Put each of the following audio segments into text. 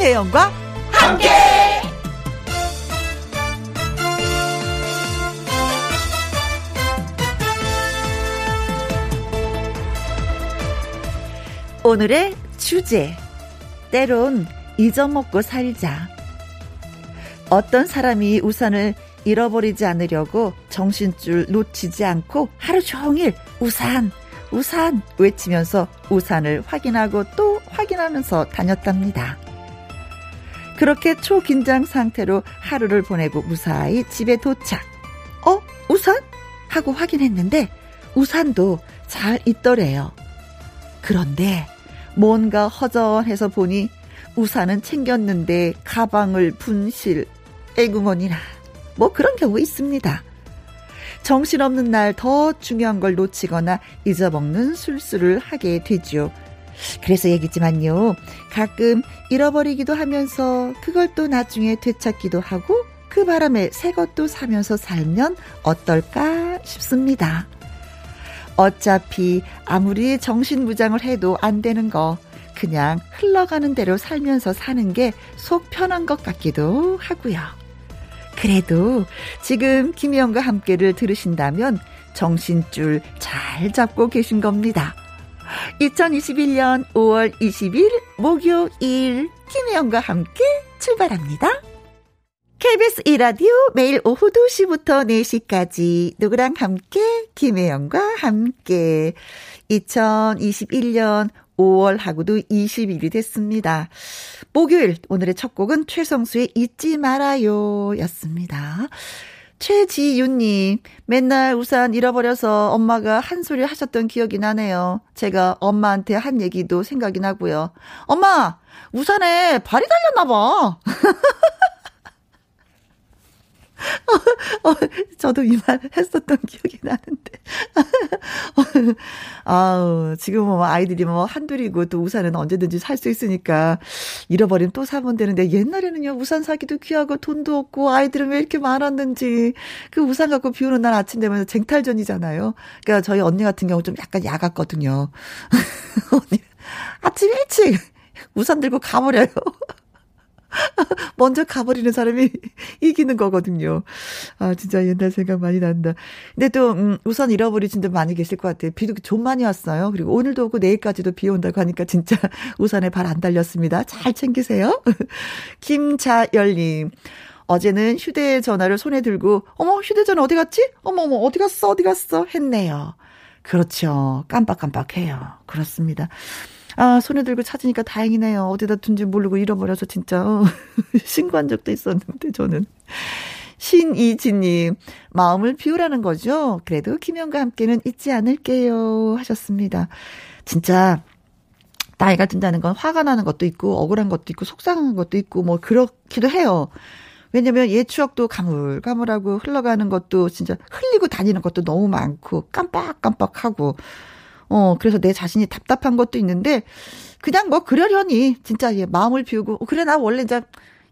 김혜영과 함께. 오늘의 주제. 때론 잊어먹고 살자. 어떤 사람이 우산을 잃어버리지 않으려고 정신줄 놓치지 않고 하루 종일 우산, 우산 외치면서 우산을 확인하고 또 확인하면서 다녔답니다. 그렇게 초긴장 상태로 하루를 보내고 무사히 집에 도착. 어? 우산? 하고 확인했는데 우산도 잘 있더래요. 그런데 뭔가 허전해서 보니 우산은 챙겼는데 가방을 분실. 애구머니나. 뭐 그런 경우 있습니다. 정신없는 날 더 중요한 걸 놓치거나 잊어먹는 술수를 하게 되죠. 그래서 얘기지만요. 가끔 잃어버리기도 하면서 그걸 또 나중에 되찾기도 하고 그 바람에 새 것도 사면서 살면 어떨까 싶습니다. 어차피 아무리 정신무장을 해도 안 되는 거 그냥 흘러가는 대로 살면서 사는 게 속 편한 것 같기도 하고요. 그래도 지금 김희영과 함께를 들으신다면 정신줄 잘 잡고 계신 겁니다. 2021년 5월 20일 목요일 김혜영과 함께 출발합니다. KBS 이라디오 매일 오후 2시부터 4시까지 누구랑 함께 김혜영과 함께 2021년 5월하고도 20일이 됐습니다. 목요일 오늘의 첫 곡은 최성수의 잊지 말아요 였습니다. 최지윤님, 맨날 우산 잃어버려서 엄마가 한 소리 하셨던 기억이 나네요. 제가 엄마한테 한 얘기도 생각이 나고요. 엄마, 우산에 발이 달렸나봐. 어, 어, 저도 이 말 했었던 기억이 나는데. 아우, 지금 뭐 아이들이 뭐 한둘이고 또 우산은 언제든지 살 수 있으니까 잃어버리면 또 사면 되는데 옛날에는요, 우산 사기도 귀하고 돈도 없고 아이들은 왜 이렇게 많았는지 그 우산 갖고 비 오는 날 아침 되면 쟁탈전이잖아요. 그러니까 저희 언니 같은 경우 좀 약간 야갔거든요. 언니, 아침 일찍 우산 들고 가버려요. 먼저 가버리는 사람이 이기는 거거든요. 아, 진짜 옛날 생각 많이 난다. 근데 또, 음, 우선 잃어버리신 분 많이 계실 것 같아요. 비도 좀 많이 왔어요. 그리고 오늘도 오고 내일까지도 비 온다고 하니까 진짜 우산에 발 안 달렸습니다. 잘 챙기세요. 김자열님. 어제는 휴대전화를 손에 들고, 어머, 휴대전화 어디 갔지? 어머, 어머, 어디 갔어? 어디 갔어? 했네요. 그렇죠. 깜빡깜빡해요. 그렇습니다. 아, 손에 들고 찾으니까 다행이네요. 어디다 둔지 모르고 잃어버려서 진짜, 어, 신고한 적도 있었는데, 저는. 신이지님, 마음을 비우라는 거죠? 그래도 김영과 함께는 잊지 않을게요. 하셨습니다. 진짜, 나이가 든다는 건 화가 나는 것도 있고, 억울한 것도 있고, 속상한 것도 있고, 뭐, 그렇기도 해요. 왜냐면 옛 추억도 가물가물하고 흘러가는 것도 진짜 흘리고 다니는 것도 너무 많고, 깜빡깜빡하고, 어, 그래서 내 자신이 답답한 것도 있는데, 그냥 뭐 그러려니, 진짜 예, 마음을 비우고, 어, 그래, 나 원래 이제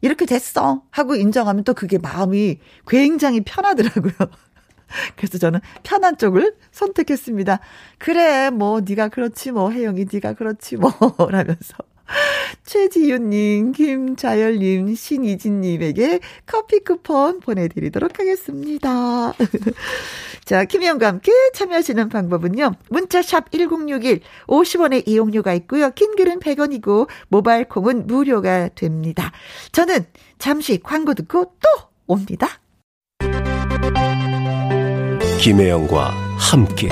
이렇게 됐어. 하고 인정하면 또 그게 마음이 굉장히 편하더라고요. 그래서 저는 편한 쪽을 선택했습니다. 그래, 뭐, 네가 그렇지, 뭐, 혜영이 네가 그렇지, 뭐, 라면서. 최지윤님, 김자열님, 신이진님에게 커피 쿠폰 보내드리도록 하겠습니다. 자, 김희영과 함께 참여하시는 방법은요. 문자샵 1061, 50원의 이용료가 있고요. 킹글은 100원이고, 모바일 콩은 무료가 됩니다. 저는 잠시 광고 듣고 또 옵니다. 김혜영과 함께.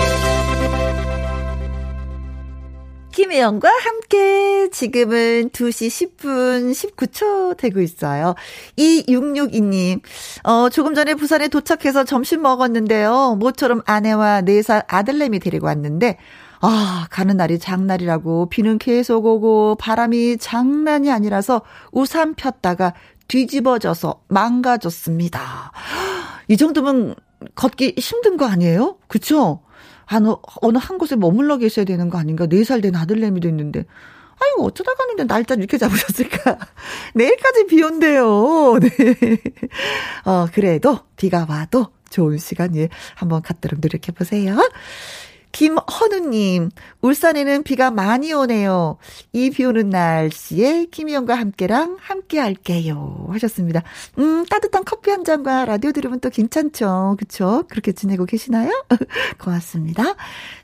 김혜영과 함께 지금은 2시 10분 19초 되고 있어요. 2662님, 어, 조금 전에 부산에 도착해서 점심 먹었는데요. 모처럼 아내와 4살 아들내미 데리고 왔는데, 아, 가는 날이 장날이라고 비는 계속 오고 바람이 장난이 아니라서 우산 폈다가 뒤집어져서 망가졌습니다. 이 정도면 걷기 힘든 거 아니에요? 그쵸? 한, 어느 한 곳에 머물러 계셔야 되는 거 아닌가? 4살 된 아들내미도 있는데. 아이고, 어쩌다 가는데 날짜 이렇게 잡으셨을까? 내일까지 비 온대요. 네. 어, 그래도 비가 와도 좋은 시간, 예, 한번 갖도록 노력해보세요. 김헌우님, 울산에는 비가 많이 오네요. 이 비 오는 날씨에 김희영과 함께랑 함께 할게요. 하셨습니다. 음, 따뜻한 커피 한 잔과 라디오 들으면 또 괜찮죠. 그쵸? 그렇게 지내고 계시나요? 고맙습니다.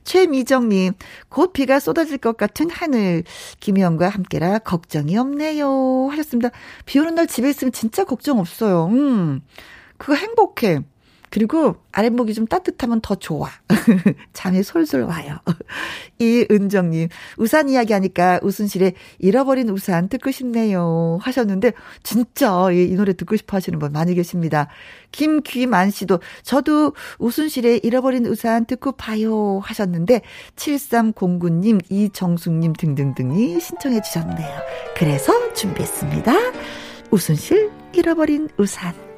최미정님, 곧 비가 쏟아질 것 같은 하늘. 김희영과 함께라 걱정이 없네요. 하셨습니다. 비 오는 날 집에 있으면 진짜 걱정 없어요. 음, 그거 행복해. 그리고 아랫목이 좀 따뜻하면 더 좋아. 잠이 솔솔 와요. 이은정님, 우산 이야기 하니까 우순실에 잃어버린 우산 듣고 싶네요. 하셨는데, 진짜 이, 이 노래 듣고 싶어 하시는 분 많이 계십니다. 김귀만 씨도, 저도 우순실에 잃어버린 우산 듣고 봐요. 하셨는데, 7309님, 이정숙님 등등등이 신청해 주셨네요. 그래서 준비했습니다. 우순실 잃어버린 우산.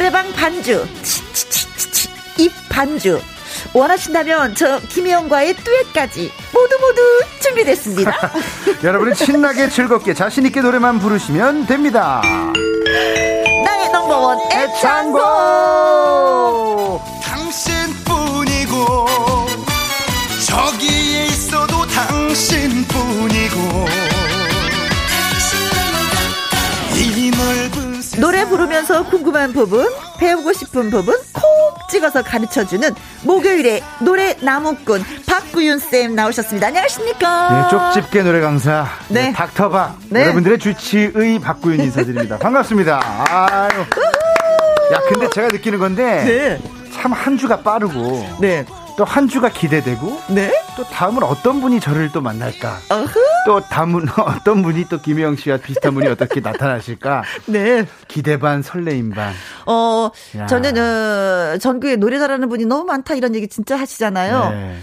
노래방 반주, 치치치치치, 입 반주. 원하신다면 저 김혜영과의 듀엣까지 모두 모두 준비됐습니다. 여러분은 신나게 즐겁게 자신 있게 노래만 부르시면 됩니다. 나의 넘버원 애창곡! 당신뿐이고 저기에 있어도 당신뿐이고 노래 부르면서 궁금한 부분, 배우고 싶은 부분 콕 찍어서 가르쳐주는 목요일에 노래 나무꾼 박구윤 쌤 나오셨습니다. 안녕하십니까? 네, 쪽집게 노래 강사. 네. 네 닥터박. 네. 여러분들의 주치의 박구윤 인사드립니다. 반갑습니다. 아유. 야, 근데 제가 느끼는 건데. 네. 참한 주가 빠르고. 네. 또 한 주가 기대되고 네? 또 다음은 어떤 분이 저를 또 만날까? 어후. 또 다음은 어떤 분이 또 김혜영 씨와 비슷한 분이 어떻게 나타나실까? 네. 기대 반 설레임 반어 저는 어, 전국에 노래 잘하는 분이 너무 많다 이런 얘기 진짜 하시잖아요. 네.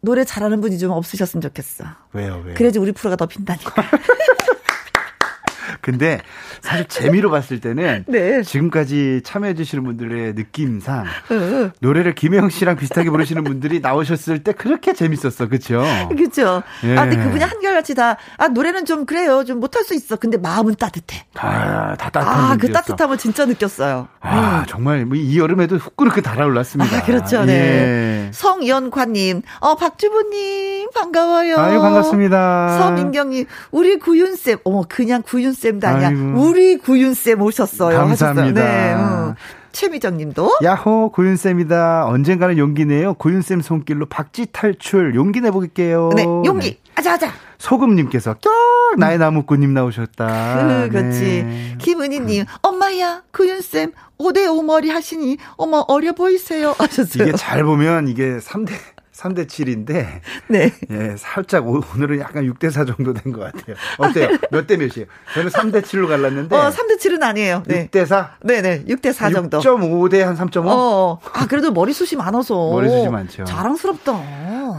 노래 잘하는 분이 좀 없으셨으면 좋겠어. 왜요 왜요? 그래야지 우리 프로가 더 빈다니까. 근데 사실 재미로 봤을 때는 네. 지금까지 참여해 주시는 분들의 느낌상 어. 노래를 김혜영 씨랑 비슷하게 부르시는 분들이 나오셨을 때 그렇게 재밌었어. 그렇죠? 그렇죠. 예. 아, 근데 그분이 한결같이 다 아, 노래는 좀 그래요. 좀 못할 수 있어. 근데 마음은 따뜻해. 아, 다 따뜻한 아, 그 따뜻함을 진짜 느꼈어요. 아, 음. 정말 뭐이 여름에도 훅 그렇게 달아올랐습니다. 아, 그렇죠. 네. 예. 성연관 님, 어, 박주부 님 반가워요. 아유, 반갑습니다. 서민경 님, 우리 구윤 쌤. 어머, 그냥 구윤 쌤도 아니야. 아이고. 우리 구윤쌤 오셨어요. 감사합니다. 네, 음. 최미정 님도. 야호, 구윤쌤이다. 언젠가는 용기네요. 구윤쌤 손길로 박쥐 탈출. 용기 내보게요. 네, 용기. 네. 아자, 아자. 소금님께서, 껴! 나의 나무꾼님 나오셨다. 그, 그렇지. 네. 김은희님, 엄마야, 구윤쌤, 5대 5 머리 하시니, 어머, 어려 보이세요. 하셨어요. 이게 잘 보면 이게 3대, 3대 7인데 네. 예, 살짝 오늘은 약간 6대 4 정도 된 것 같아요. 어때요? 몇 대 몇이에요? 저는 3대 7로 갈랐는데 어, 3대 7은 아니에요. 네. 6대 4? 네, 네. 6대 4 정도. 6.5대 한 3.5? 어. 아, 그래도 머리숱이 많아서 머리숱이 많죠. 자랑스럽다.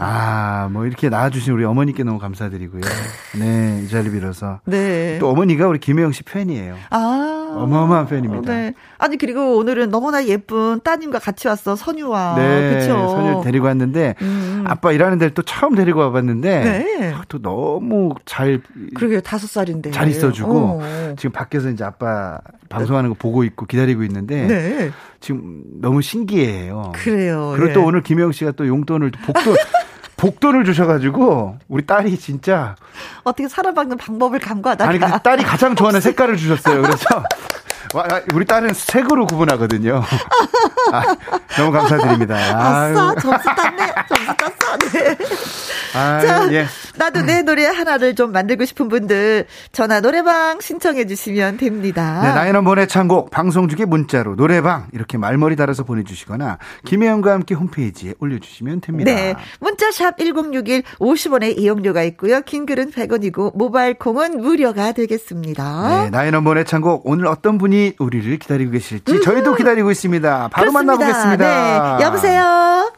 아, 뭐 이렇게 낳아 주신 우리 어머니께 너무 감사드리고요. 네, 이 자리 빌어서. 네. 또 어머니가 우리 김혜영 씨 팬이에요. 아. 어마어마한 팬입니다. 네. 아니 그리고 오늘은 너무나 예쁜 따님과 같이 왔어. 선유와. 네. 그렇죠. 선유 데리고 왔는데 음. 음. 아빠 일하는 데를 또 처음 데리고 와봤는데 네. 아, 또 너무 잘 그러게 다섯 살인데 잘 있어주고 어. 지금 밖에서 이제 아빠 방송하는 거 보고 있고 기다리고 있는데 네. 지금 너무 신기해요. 그래요. 그리고 예. 또 오늘 김영 씨가 또 용돈을 복돈 복돈을 주셔가지고 우리 딸이 진짜 어떻게 살아박는 방법을 간과하다. 아니 딸이 가장 좋아하는 색깔을 주셨어요. 그래서 우리 딸은 색으로 구분하거든요. 아, 너무 감사드립니다. 아싸, 점수 땄네. 점수 땄어. 네. 아, 자, 예. 나도 내 노래 하나를 좀 만들고 싶은 분들 전화 노래방 신청해 주시면 됩니다. 네, 나이넘번의 창곡 방송 중에 문자로 노래방 이렇게 말머리 달아서 보내주시거나 김혜영과 함께 홈페이지에 올려주시면 됩니다. 네, 문자샵 1061 50원의 이용료가 있고요. 긴 글은 100원이고 모바일 콩은 무료가 되겠습니다. 네, 나이넘번의 창곡 오늘 어떤 분이 우리를 기다리고 계실지 음. 저희도 기다리고 있습니다. 바로 그렇습니다. 만나보겠습니다. 네, 여보세요.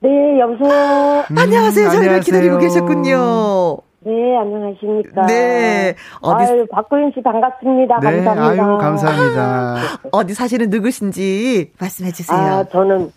네, 여보세요. 음, 안녕하세요. 저희를 기다리고 계셨군요. 네, 안녕하십니까. 네. 어디... 아유, 박구윤 씨 반갑습니다. 네, 감사합니다. 아유, 감사합니다. 어디 사시는 누구신지 말씀해 주세요. 아, 저는,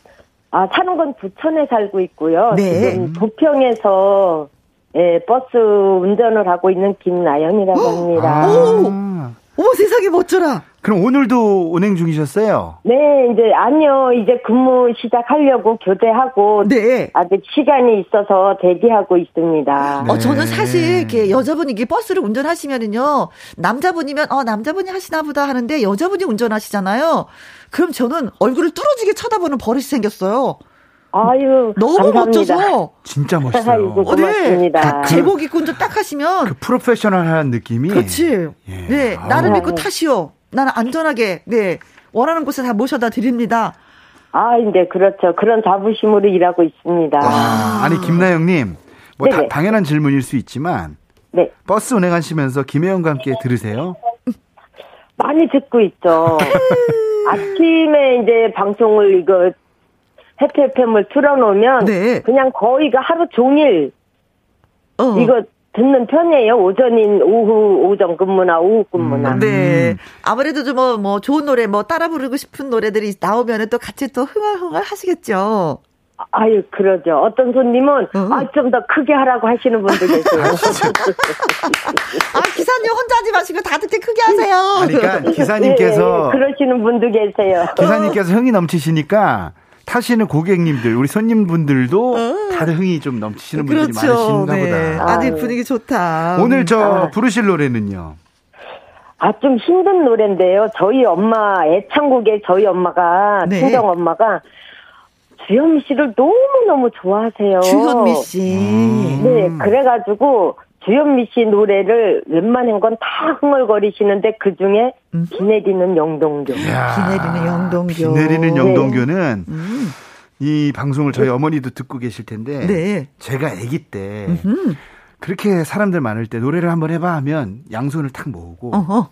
아, 사는 건 부천에 살고 있고요. 네. 지금 부평에서 예, 버스 운전을 하고 있는 김나연이라고 합니다. 아. 오! 어머 세상에 멋져라. 그럼 오늘도 운행 중이셨어요? 네, 이제 아니요. 이제 근무 시작하려고 교대하고 네. 아직 시간이 있어서 대기하고 있습니다. 네. 어 저는 사실 이렇게 여자분이 이게 버스를 운전하시면은요. 남자분이면 어 남자분이 하시나 보다 하는데 여자분이 운전하시잖아요. 그럼 저는 얼굴을 뚫어지게 쳐다보는 버릇이 생겼어요. 아유, 너무 감사합니다. 멋져서 진짜 멋있어요. 아이고, 고맙습니다. 네. 제복 입고 운전 딱 하시면 그 프로페셔널한 느낌이 그렇지. 예. 네, 아우. 나를 믿고 타시오. 나는 안전하게 네 원하는 곳에 다 모셔다 드립니다. 아, 이제 그렇죠. 그런 자부심으로 일하고 있습니다. 아, 아니 김나영님, 뭐 다, 당연한 질문일 수 있지만, 네. 버스 운행하시면서 김혜영과 함께 들으세요? 많이 듣고 있죠. 아침에 이제 방송을 이거 해피FM을 틀어놓으면 네. 그냥 거의가 하루 종일 어. 이거 듣는 편이에요. 오전인 오후 오전 근무나 오후 근무나. 음. 네. 아무래도 좀뭐 뭐 좋은 노래 뭐 따라 부르고 싶은 노래들이 나오면은 또 같이 또 흥얼흥얼 하시겠죠. 아유, 그러죠. 어떤 손님은, 어. 아, 좀 더 크게 하라고 하시는 분들 계세요. 아, 아, 기사님 혼자 하지 마시고 다 듣게 크게 하세요. 아니, 그러니까 기사님께서. 네, 그러시는 분도 계세요. 기사님께서 흥이 넘치시니까 타시는 고객님들, 우리 손님분들도 어. 다들 흥이 좀 넘치시는 분들이 그렇죠. 많으신가 네. 보다. 아주 분위기 좋다. 오늘 저 아. 부르실 노래는요? 아, 좀 힘든 노래인데요. 저희 엄마, 애창곡에 저희 엄마가, 네. 친정 엄마가 주현미 씨를 너무너무 좋아하세요. 주현미 씨. 음. 네, 그래가지고 주현미 씨 노래를 웬만한 건 다 흥얼거리시는데 그 중에 음? 비 내리는 영동교. 비 내리는 영동교. 비 내리는 영동교는 네. 음. 이 방송을 저희 어머니도 듣고 계실 텐데 네. 제가 아기 때 음흠. 그렇게 사람들 많을 때 노래를 한번 해봐 하면 양손을 탁 모으고 어허.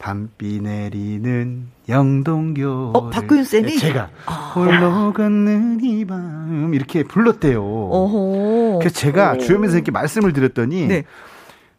밤비 내리는 영동교. 어, 박구윤 쌤이? 제가 아. 홀로 걷는 이 밤 이렇게 불렀대요. 어허. 그래서 제가 네. 주현미 선생님께 말씀을 드렸더니 네.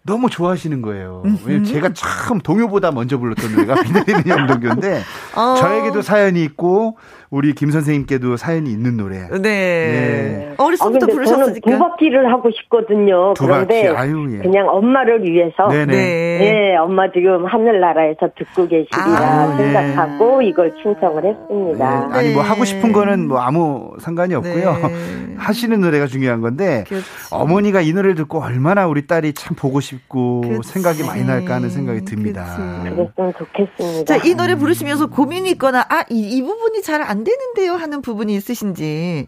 너무 좋아하시는 거예요. 왜냐면 제가 참 동요보다 먼저 불렀던 노래가 비 내리는 영동교인데 어. 저에게도 사연이 있고 우리 김 선생님께도 사연이 있는 노래. 네. 네. 어렸을 때부터 아, 부르셨으니까. 저는 두 바퀴를 하고 싶거든요. 두 그런데 바퀴. 아유, 예. 그냥 엄마를 위해서 네네. 네. 네, 엄마 지금 하늘나라에서 듣고 계시리라 아, 생각하고 네. 이걸 신청을 했습니다. 네. 아니 뭐 하고 싶은 거는 뭐 아무 상관이 없고요. 네. 하시는 노래가 중요한 건데 그렇지. 어머니가 이 노래를 듣고 얼마나 우리 딸이 참 보고 싶고 그렇지. 생각이 많이 날까 하는 생각이 듭니다. 그랬으면 좋겠습니다. 자, 이 노래 부르시면서 고민이 있거나 아, 이, 이 부분이 잘안 안 되는데요 하는 부분이 있으신지.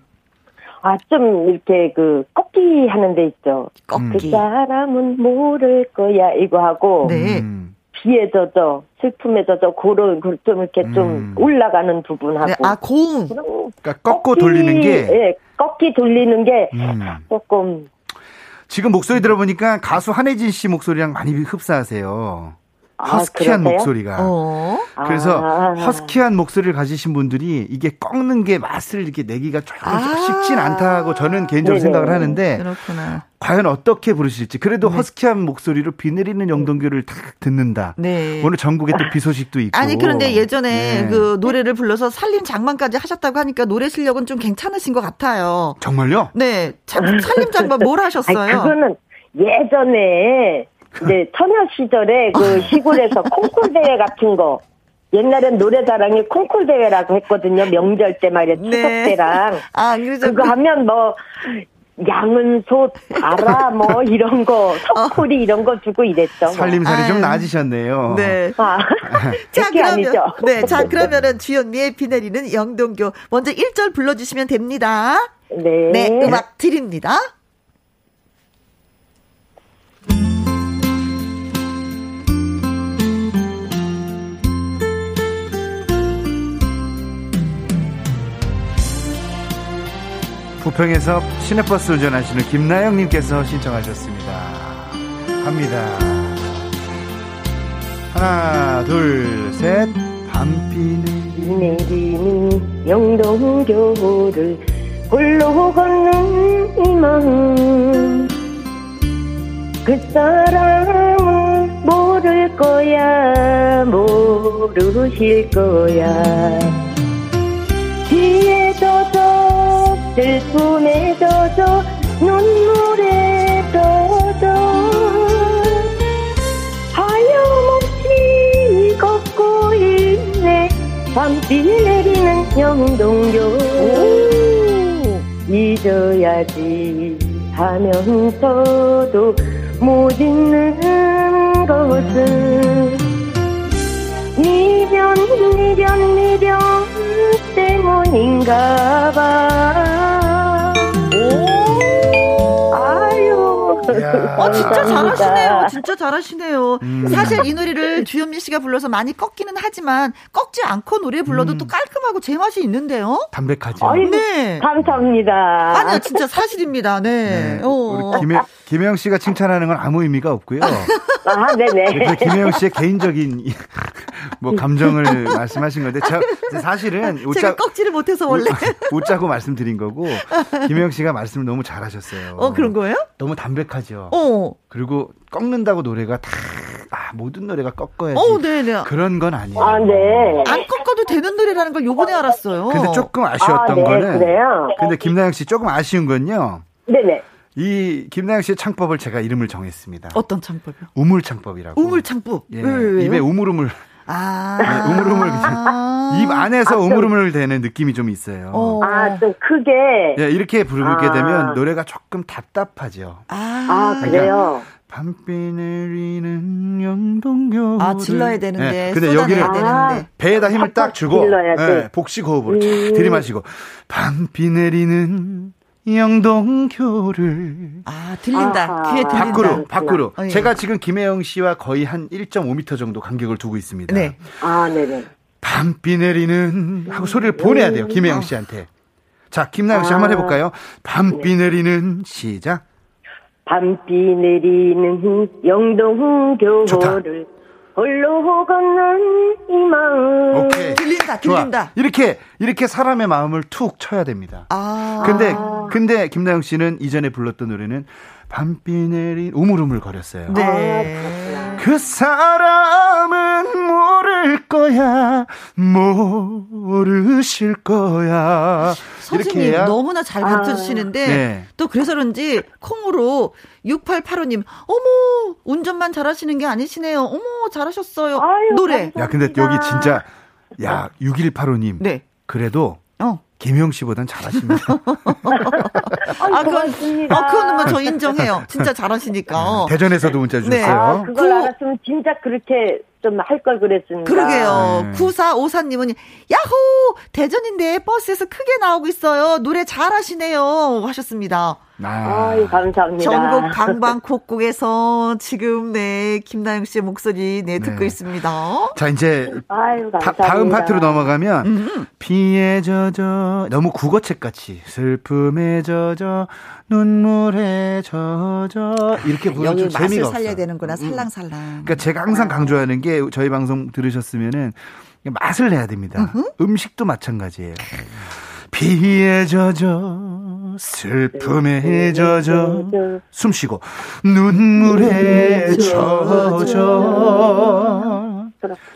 아, 좀, 이렇게, 그, 꺾기 하는 데 있죠. 꺾기. 그 사람은 모를 거야, 이거 하고. 네. 음. 비에 젖어, 슬픔에 젖어, 그런, 그좀 이렇게 음. 좀 올라가는 부분하고. 네, 아, 공. 그러니까 꺾고 꺾기, 돌리는 게. 예, 네, 꺾기 돌리는 게 음. 조금. 지금 목소리 들어보니까 가수 한혜진 씨 목소리랑 많이 흡사하세요. 허스키한 아, 목소리가. 어? 그래서 아. 허스키한 목소리를 가지신 분들이 이게 꺾는 게 맛을 이렇게 내기가 조금 아. 쉽진 않다고 저는 개인적으로 네네. 생각을 하는데 그렇구나. 과연 어떻게 부르실지 그래도 네. 허스키한 목소리로 비 내리는 영동교를 딱 듣는다. 네. 오늘 전국에 또 비 소식도 있고. 아니 그런데 예전에 네. 그 노래를 불러서 살림 장만까지 하셨다고 하니까 노래 실력은 좀 괜찮으신 것 같아요. 정말요? 네. 살림 장만 뭘 하셨어요? 아니, 그거는 예전에 네, 처녀 시절에 그 시골에서 콩쿨 대회 같은 거. 옛날엔 노래자랑이 콩쿨 대회라고 했거든요. 명절 때 말이야. 추석 네. 때랑. 아, 그래서 그거 하면 뭐 양은 소, 알아, 뭐, 이런 거, 석풀이 어. 이런 거 주고 이랬죠. 살림살이 좀 나아지셨네요. 네. 아, 자, 그러면, 아니죠. 네, 자, 그러면은 주연미의 비 내리는 영동교. 먼저 1절 불러주시면 됩니다. 네. 네, 음악 드립니다. 부평에서 시내버스 운전하시는 김나영님께서 신청하셨습니다. 갑니다. 하나, 둘, 셋. 밤비 내리는 영동교를 홀로 걷는 이 마음 그 사람은 모를 거야 모르실 거야 슬픔에 젖어 눈물에 젖어 하염없이 걷고 있네. 밤비 내리는 영동교. 잊어야지 하면서도 못 잊는 것은 미련 미련 미련 때문인가 봐. 어, 진짜 잘하시네요. 진짜 잘하시네요. 음. 사실 이 노래를 주현미 씨가 불러서 많이 꺾기는 하지만 꺾지 않고 노래 불러도 음. 또 깔끔하고 제맛이 있는데요. 담백하죠. 아유, 네. 감사합니다. 아니요, 진짜 사실입니다. 네. 네. 어. 김혜, 김혜영 씨가 칭찬하는 건 아무 의미가 없고요. 아, 네네. 김혜영 씨의 개인적인 뭐 감정을 말씀하신 건데 저 사실은 웃자, 제가 꺾지를 못해서 원래 웃 자고 말씀드린 거고 김혜영 씨가 말씀을 너무 잘하셨어요. 어 그런 거예요? 너무 담백하죠. 어. 그리고 꺾는다고 노래가 다 아, 모든 노래가 꺾어야지. 어, 네네. 그런 건 아니에요. 아, 네. 안 꺾어도 되는 노래라는 걸 요번에 알았어요. 근데 조금 아쉬웠던 아, 네, 거는. 그래요? 근데 김나영 씨 조금 아쉬운 건요. 네네. 이 김나영 씨의 창법을 제가 이름을 정했습니다. 어떤 창법이요? 우물 창법이라고. 우물 창법. 예. 왜, 입에 우물우물. 아. 네, 우물우물 아~ 입 안에서 아, 우물우물 되는 느낌이 좀 있어요. 어. 아, 좀 크게. 예, 이렇게 부르게 아~ 되면 노래가 조금 답답하죠. 아, 아 그래요? 밤비 내리는 영동교. 아, 질러야 되는데. 네. 근데 여기는 되는데. 배에다 힘을 딱 주고. 네, 복식 호흡으로 음. 들이마시고. 밤비 내리는 영동교를 아 들린다 아하. 귀에 들린다 밖으로 밖으로 어, 예. 제가 지금 김혜영 씨와 거의 한 1.5m 정도 간격을 두고 있습니다. 네. 아 네네. 밤비 내리는 하고 소리를 보내야 돼요 김혜영 씨한테. 자 김나영 씨 아. 한번 해볼까요? 밤비 네. 내리는 시작. 밤비 내리는 영동교를 홀로 걷는 이 마음. 오케이. 들린다, 들린다. 좋아. 이렇게, 이렇게 사람의 마음을 툭 쳐야 됩니다. 아. 근데, 근데 김나영 씨는 이전에 불렀던 노래는 밤비 내린 우물우물 거렸어요. 네. 아, 그 사람은 모를 거야, 모르실 거야. 선생님 너무나 잘 가르쳐주시는데 아. 네. 또 그래서 그런지 콩으로 6885님 어머 운전만 잘하시는 게 아니시네요. 어머 잘하셨어요. 아유, 노래. 감사합니다. 야 근데 여기 진짜 야 6185님. 네. 그래도 어. 김영 씨보단 잘하십니다. 아, 그건, 어, 그거는 뭐 저 인정해요. 진짜 잘하시니까. 네, 대전에서도 문자 네. 주셨어요. 네. 아, 그걸 그, 알았으면 진짜 그렇게 좀 할 걸 그랬습니다. 그러게요. 네. 9454님은, 야호! 대전인데 버스에서 크게 나오고 있어요. 노래 잘하시네요. 하셨습니다. 아, 아유, 감사합니다. 전국 방방곡곡에서 지금 네 김나영 씨의 목소리 네 듣고 네. 있습니다. 자 이제 아유, 다, 다음 파트로 넘어가면 음. 비에 젖어 너무 국어책 같이 슬픔에 젖어 눈물에 젖어. 이렇게 부르면 재미가 살려야 없어. 되는구나. 살랑살랑. 그러니까 제가 항상 강조하는 게 저희 방송 들으셨으면은 맛을 내야 됩니다. 음식도 마찬가지예요. 비에 젖어 슬픔에 젖어 숨 쉬고 눈물에 젖어.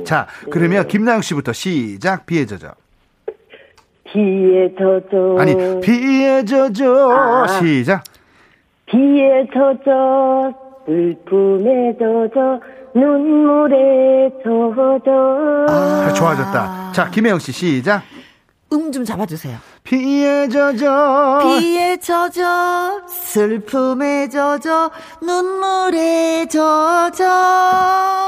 자 그러면 김나영 씨부터 시작. 비에 젖어 비에 젖어. 아니 비에 젖어. 아, 시작. 비에 젖어. 슬픔에 젖어. 눈물에 젖어. 아, 좋아졌다. 자 김혜영 씨 시작. 음 좀 잡아주세요. 비에 젖어 비에 젖어 슬픔에 젖어 눈물에 젖어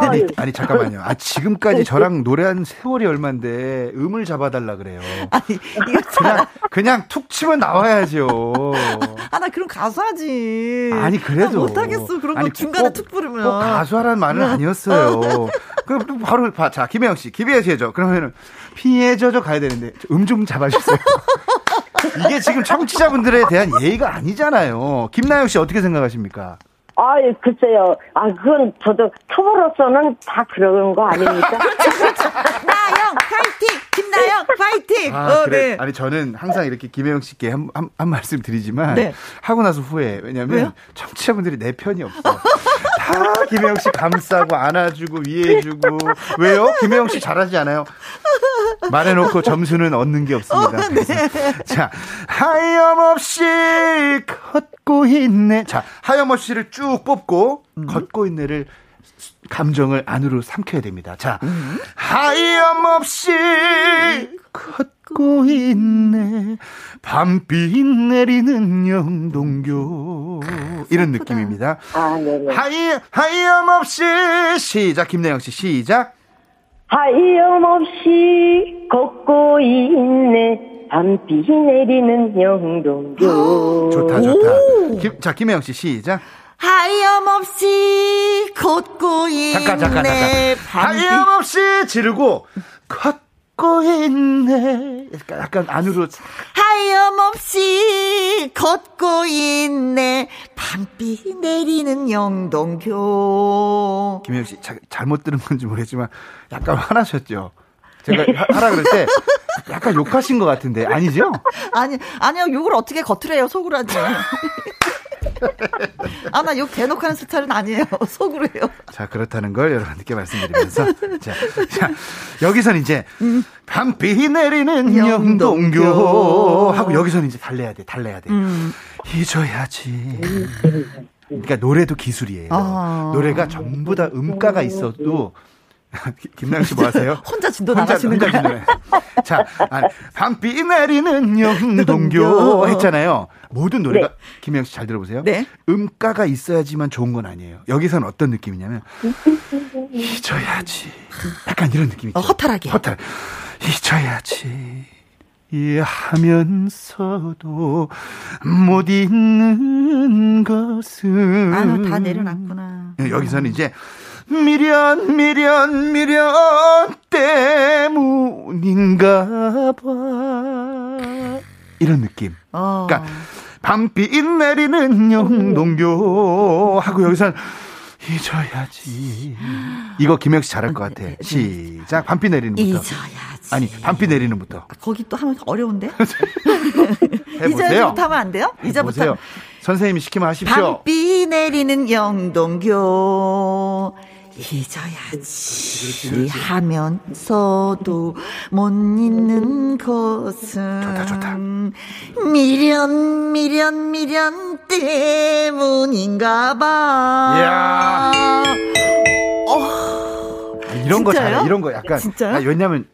아니, 아니 잠깐만요. 아 지금까지 저랑 노래한 세월이 얼만데 음을 잡아달라 그래요. 아니 이거 그냥 그냥 툭 치면 나와야죠. 아나 그럼 가수하지. 아니 그래도 못하겠어. 그런 거 중간에 툭 부르면. 꼭 가수하라는 말은 아니었어요. 그럼 바로 자 김혜영 씨, 김혜영 씨 해줘. 그러면은 피해 져져 가야 되는데 음 좀 잡아주세요. 이게 지금 청취자분들에 대한 예의가 아니잖아요. 김나영 씨 어떻게 생각하십니까? 아, 예, 글쎄요. 아, 그건 저도 초보로서는 다 그런 거 아닙니까? 파이팅! 김나영 파이팅! 아, 어, 그래. 네. 아니 저는 항상 이렇게 김혜영 씨께 한, 한, 한 말씀 드리지만 네. 하고 나서 후에 왜냐면 왜요? 청취자분들이 내 편이 없어. 다 김혜영 씨 감싸고 안아주고 위해주고 왜요? 김혜영 씨 잘하지 않아요? 말해놓고 점수는 얻는 게 없습니다. 어, 네. 자 하염없이 걷고 있네. 자 하염없이를 쭉 뽑고 음. 걷고 있네를 감정을 안으로 삼켜야 됩니다. 자, 음. 하염없이 걷고 있네. 밤비 내리는 영동교. 이런 느낌입니다. 아, 네네. 하이, 하염없이 시작. 김나영 씨 시작. 하염없이 걷고 있네. 밤비 내리는 영동교. 좋다, 좋다. 김, 자, 김혜영 씨 시작. 하염없이 걷고 있네. 잠깐, 잠깐, 잠깐. 하염없이 지르고, 걷고 있네. 약간, 약간 안으로. 하염없이 걷고 있네. 밤비 내리는 영동교. 김혜영 씨, 자, 잘못 들은 건지 모르겠지만, 약간 화나셨죠? 제가 하라 그럴 때 약간 욕하신 것 같은데 아니죠? 아니 아니요 욕을 어떻게 겉으로 해요 속으로 하지. 아, 나 욕 대놓고 하는 스타일은 아니에요. 속으로 해요. 자, 그렇다는 걸 여러분께 말씀드리면서. 자, 자, 여기선 이제, 음. 밤비 내리는 영동교. 하고 여기선 이제 달래야 돼, 달래야 돼. 음. 잊어야지. 그러니까 노래도 기술이에요. 아. 노래가 전부 다 음가가 있어도 김나영 씨 뭐 하세요? 혼자 진도 혼자, 나가시는 혼자 거예요. 자, 아니, 밤비 내리는 영동교 했잖아요. 모든 노래가 네. 김영 씨 잘 들어보세요. 네. 음가가 있어야지만 좋은 건 아니에요. 여기서는 어떤 느낌이냐면 잊어야지. 약간 이런 느낌이죠. 어, 허탈하게. 허탈. 잊어야지. 이 하면서도 못 잊는 것은 아, 다 내려놨구나. 여기서는 이제 미련 미련 미련 때문인가 봐. 이런 느낌. 어. 그러니까 밤비 내리는 영동교 하고 여기서 잊어야지. 이거 김영씨 잘할 것 같아. 네, 네. 시작. 밤비 내리는 부터. 잊어야지. 아니 밤비 내리는 부터. 아, 거기 또 하면 어려운데? 잊어부터 하면 안 돼요? 잊어부터. 선생님이 시키면 하십시오. 밤비 내리는 영동교 잊어야지 하면서도 못 잊는 것은 좋다, 좋다. 미련 미련 미련 때문인가 봐. 이야. 어. 이런 진짜요? 거 잘해. 이런 거 약간 진짜요? 아, 왜냐면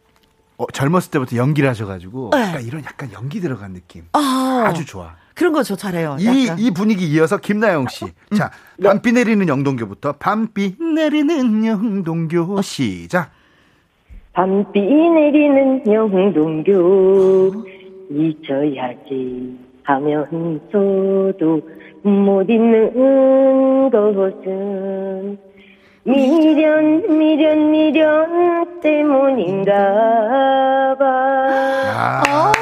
어, 젊었을 때부터 연기를 하셔가지고 네. 약간 이런 약간 연기 들어간 느낌. 아. 아주 좋아. 그런 거 저 잘해요. 이, 이 분위기 이어서 김나영 씨. 음. 자, 네. 밤비 내리는 영동교부터 밤비 내리는 영동교 시작. 밤비 내리는 영동교 잊어야지 하면서도 못 잊는 것은 미련 미련 미련 때문인가 봐. 아.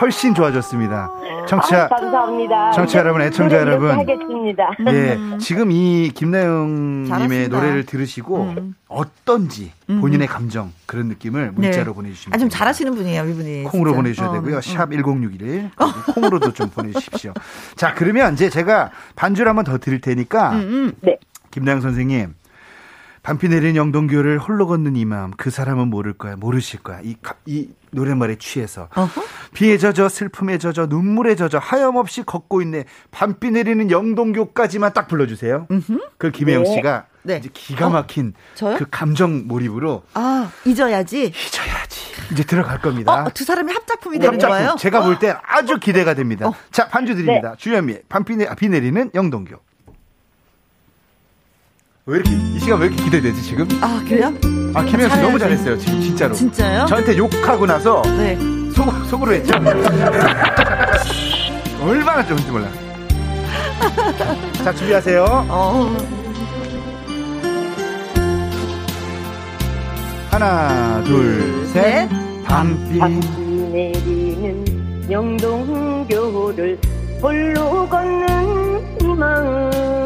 훨씬 좋아졌습니다. 청취자 아, 감사합니다. 청취자 여러분, 애청자 여러분. 하겠습니다. 예, 음. 지금 이 김나영 님의 노래를 들으시고 음. 어떤지 음. 본인의 감정 그런 느낌을 문자로 네. 보내 주시면 아, 좀 잘하시는 분이에요, 이분이. 콩으로 보내 주셔야 어, 되고요. 어. 샵 1061. 콩으로도 좀 보내 주십시오. 자, 그러면 이제 제가 반주를 한번 더 드릴 테니까 음, 음. 네. 김나영 선생님 반피 내린 영동교를 홀로 걷는 이 마음 그 사람은 모를 거야 모르실 거야 이, 이 노랫말에 취해서 어허? 비에 젖어 슬픔에 젖어 눈물에 젖어 하염없이 걷고 있네 밤비 내리는 영동교까지만 딱 불러주세요 음흠. 그 김혜영 네. 씨가 네. 이제 기가 막힌 어? 그 감정 몰입으로 아 잊어야지 잊어야지 이제 들어갈 겁니다 어, 두 사람이 합작품이 되는 합작품. 거예요 제가 볼 때 아주 기대가 됩니다 어. 자 반주 드립니다 네. 주현미 밤비 내, 비 내리는 영동교 왜 이렇게 이 시간 왜 이렇게 기대되지 지금? 아 그래요? 아 김혜영 씨 너무 잘했어요 지금 진짜로. 진짜요? 저한테 욕하고 나서 네. 속 속으로 했죠. 얼마나 좋은지 몰라. 자 준비하세요. 어. 하나 둘 셋. 밤비 내리는 영동교를 홀로 걷는 이 마음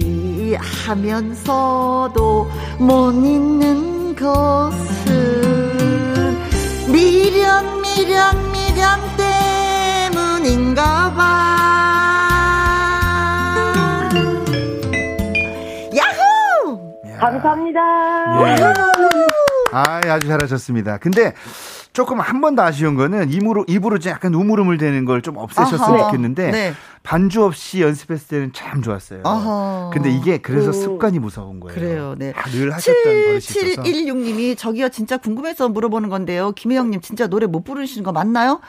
하면서도 못 잊는 것은 미련 미련 미련 때문인가 봐 야호 감사합니다 예. 아, 아주 잘하셨습니다. 근데 조금 한 번 더 아쉬운 거는 입으로 입으로 약간 우물우물 되는 걸 좀 없애셨으면 아하. 좋겠는데 네. 반주 없이 연습했을 때는 참 좋았어요. 아하. 근데 이게 그래서 오. 습관이 무서운 거예요. 그래요. 네. 아, 늘 하셨던 버릇이 있어서. 7716님이 저기요 진짜 궁금해서 물어보는 건데요. 김혜영님 진짜 노래 못 부르시는 거 맞나요?